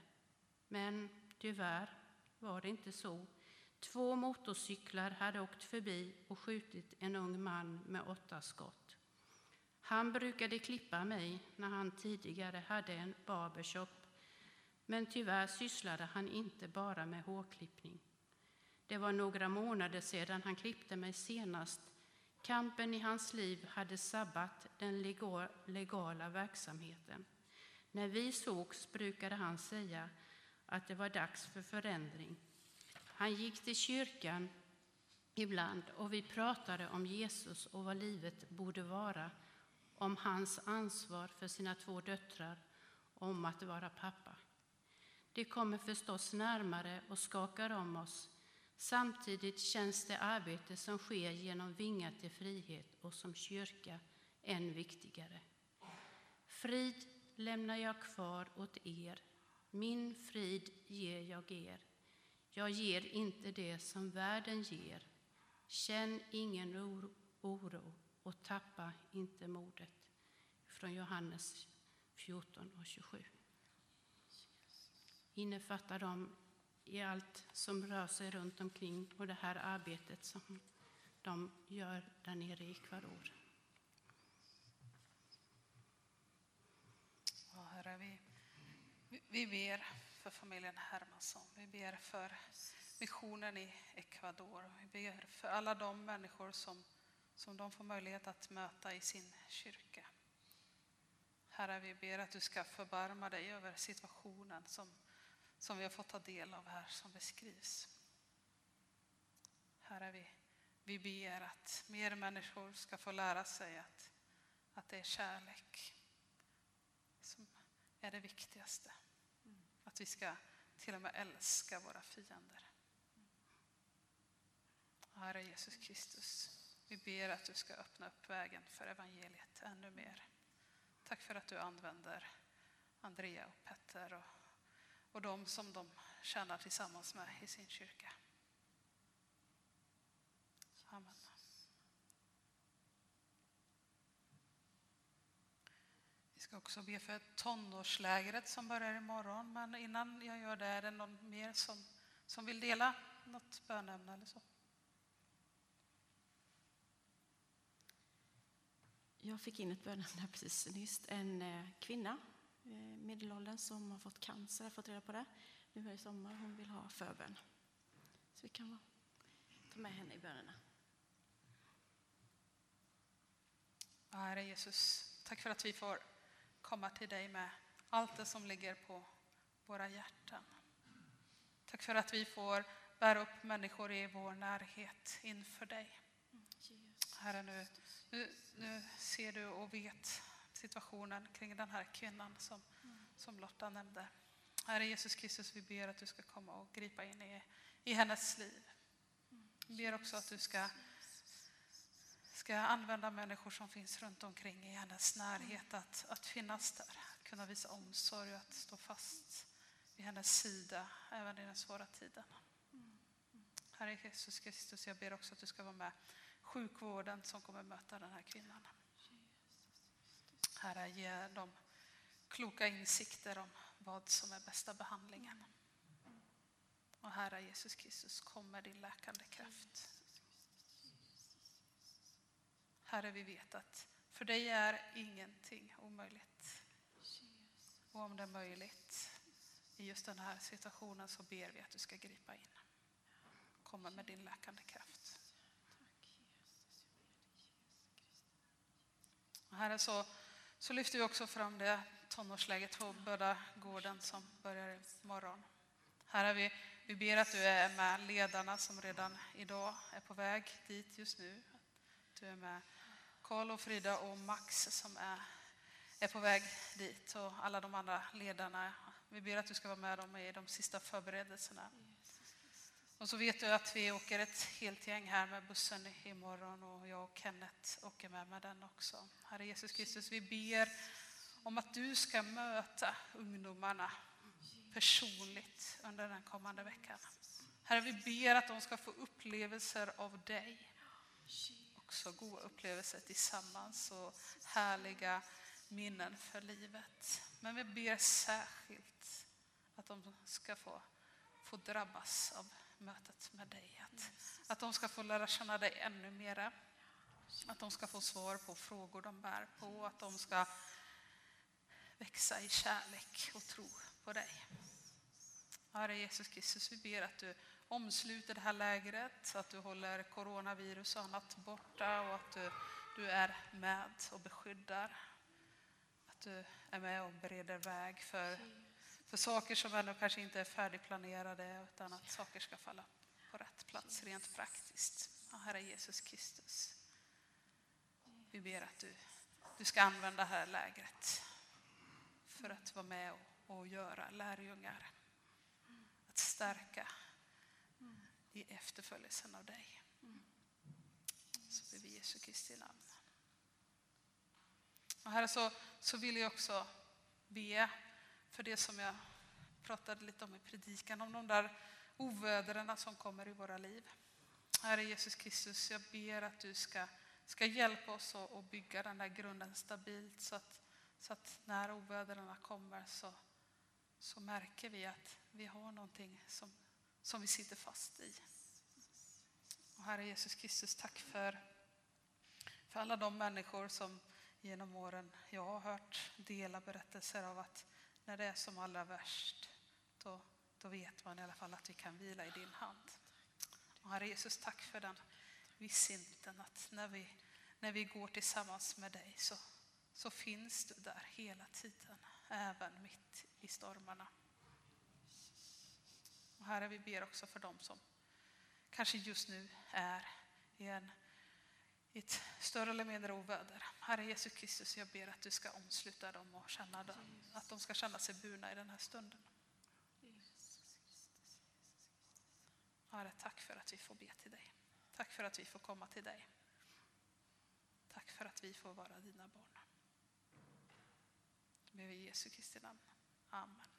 Men tyvärr var det inte så. Två motorcyklar hade åkt förbi och skjutit en ung man med åtta skott. Han brukade klippa mig när han tidigare hade en barbershop men tyvärr sysslade han inte bara med hårklippning. Det var några månader sedan han klippte mig senast. Kampen i hans liv hade sabbat den legala verksamheten. När vi sågs brukade han säga att det var dags för förändring. Han gick till kyrkan ibland och vi pratade om Jesus och vad livet borde vara, om hans ansvar för sina två döttrar om att vara pappa. Det kommer förstås närmare och skakar om oss. Samtidigt känns det arbete som sker genom Vingar till frihet och som kyrka än viktigare. Frid lämnar jag kvar åt er, min frid ger jag er. Jag ger inte det som världen ger. Känn ingen oro och tappa inte modet. Från Johannes 14 och 27. Innefattar dem i allt som rör sig runt omkring och det här arbetet som de gör där nere i Ecuador. Ja, Herre, vi, vi ber för familjen Hermansson. Vi ber för missionen i Ecuador. Vi ber för alla de människor som, som de får möjlighet att möta i sin kyrka. Herre, vi ber att du ska förbarma dig över situationen som, som vi har fått ta del av här, som beskrivs. Herre, vi, vi ber att mer människor ska få lära sig att, att det är kärlek som är det viktigaste. Att vi ska till och med älska våra fiender. Herre Jesus Kristus, vi ber att du ska öppna upp vägen för evangeliet ännu mer. Tack för att du använder Andrea och Petter och, och de som de tjänar tillsammans med i sin kyrka. Amen. Vi ska också be för tonårslägret som börjar imorgon. Men innan jag gör det, är det någon mer som, som vill dela något bönämne eller så? Jag fick in ett bönämne precis nyss. En eh, kvinna, medelåldern, som har fått cancer, har fått reda på det. Nu i sommar. Hon vill ha förbön. Så vi kan ta med henne i bönerna. Herre Jesus, tack för att vi får komma till dig med allt det som ligger på våra hjärtan. Tack för att vi får bära upp människor i vår närhet inför dig. Herre, nu, nu, nu ser du och vet situationen kring den här kvinnan som, som Lotta nämnde. Herre Jesus Kristus, vi ber att du ska komma och gripa in i, i hennes liv. Vi ber också att du ska, ska använda människor som finns runt omkring i hennes närhet att, att finnas där, kunna visa omsorg och att stå fast vid hennes sida även i den svåra tiden. Herre Jesus Kristus, jag ber också att du ska vara med sjukvården som kommer möta den här kvinnan. Herre, ge dem kloka insikter om vad som är bästa behandlingen. Och Herre Jesus Kristus, kom med din läkande kraft. Herre, vi vet att för dig är ingenting omöjligt. Och om det är möjligt i just den här situationen så ber vi att du ska gripa in. Komma med din läkande kraft. Och Herre, så, så lyfter vi också fram det tonårsläget på Böda gården som börjar imorgon. Herre, vi, vi ber att du är med ledarna som redan idag är på väg dit just nu. Du är med Karl och Frida och Max som är, är på väg dit och alla de andra ledarna. Vi ber att du ska vara med dem i de sista förberedelserna. Och så vet du att vi åker ett helt gäng här med bussen imorgon och jag och Kenneth åker med med den också. Herre Jesus Kristus, vi ber om att du ska möta ungdomarna personligt under den kommande veckan. Herre, vi ber att de ska få upplevelser av dig. Också goda upplevelser tillsammans och härliga minnen för livet. Men vi ber särskilt att de ska få, få drabbas av mötet med dig. Att, att de ska få lära känna dig ännu mera. Att de ska få svar på frågor de bär på. Att de ska växa i kärlek och tro på dig. Herre Jesus Kristus, vi ber att du omsluter det här lägret, att du håller coronavirus och annat borta och att du, du är med och beskyddar. Att du är med och bereder väg för, för saker som ännu kanske inte är färdigplanerade utan att saker ska falla på rätt plats rent praktiskt. Ja, Herre Jesus Kristus, vi ber att du, du ska använda det här lägret för att vara med och, och göra lärjungar stärka i efterföljelsen av dig. Så ber vi Jesu Kristi namn. Och herre, så, så vill jag också be för det som jag pratade lite om i predikan, om de där ovädren som kommer i våra liv. Herre Jesus Kristus, jag ber att du ska, ska hjälpa oss att, bygga den där grunden stabilt så att, så att när ovädren kommer så, så märker vi att vi har någonting som, som vi sitter fast i. Och Herre Jesus Kristus, tack för, för alla de människor som genom åren jag har hört dela berättelser av att när det är som allra värst, då, då vet man i alla fall att vi kan vila i din hand. Och Herre Jesus, tack för den vissheten att när vi, när vi går tillsammans med dig så, så finns du där hela tiden, även mitt i stormarna. Och Herre, vi ber också för dem som kanske just nu är i, en, i ett större eller mindre oväder. Herre Jesus Kristus, jag ber att du ska omsluta dem och känna dem, att de ska känna sig burna i den här stunden. Herre, tack för att vi får be till dig. Tack för att vi får komma till dig. Tack för att vi får vara dina barn. Det ber vi i Jesu Kristi namn. Amen.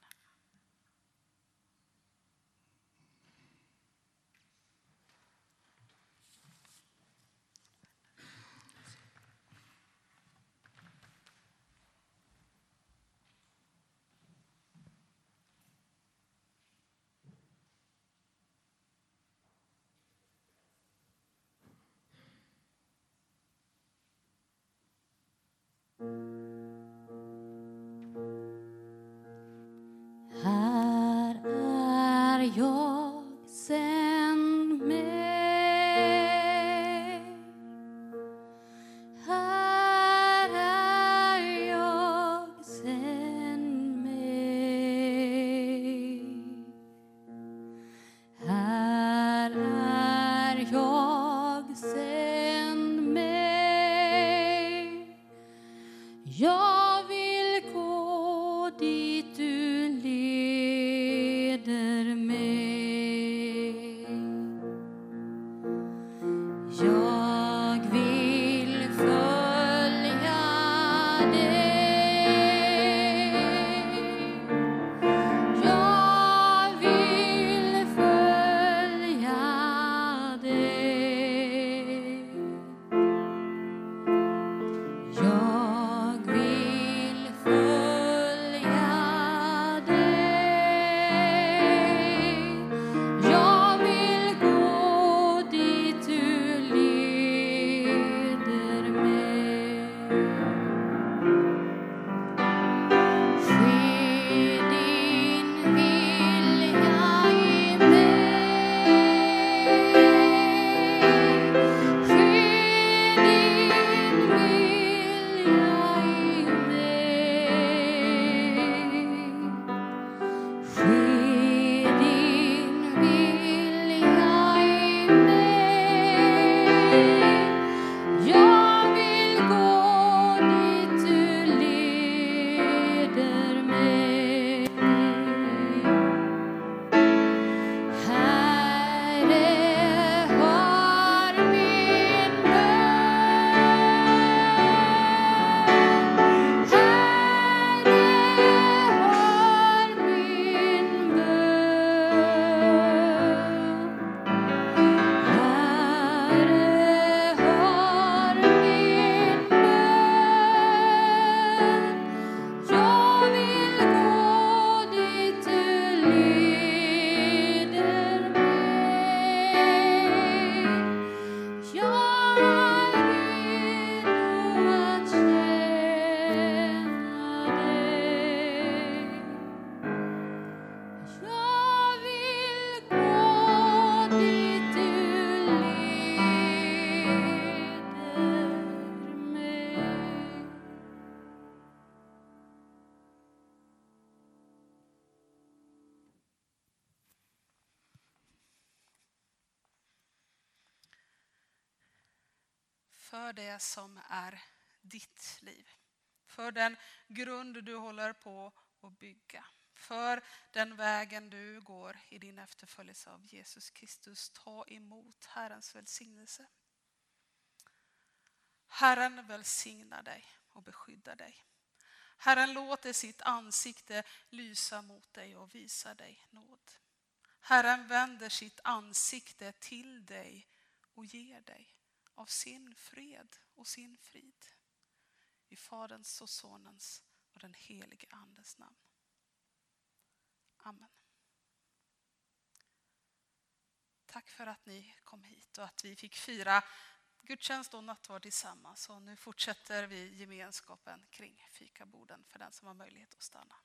Det som är ditt liv. För den grund du håller på att bygga. för den vägen du går i din efterföljelse av Jesus Kristus. Ta emot Herrens välsignelse. Herren välsignar dig och beskyddar dig. Herren låter sitt ansikte lysa mot dig och visa dig nåd. Herren vänder sitt ansikte till dig och ger dig av sin fred och sin frid. I Faderns och Sonens och den helige Andes namn. Amen. Tack för att ni kom hit och att vi fick fira gudstjänst och nattvard tillsammans. Och nu fortsätter vi gemenskapen kring fikaborden för den som har möjlighet att stanna.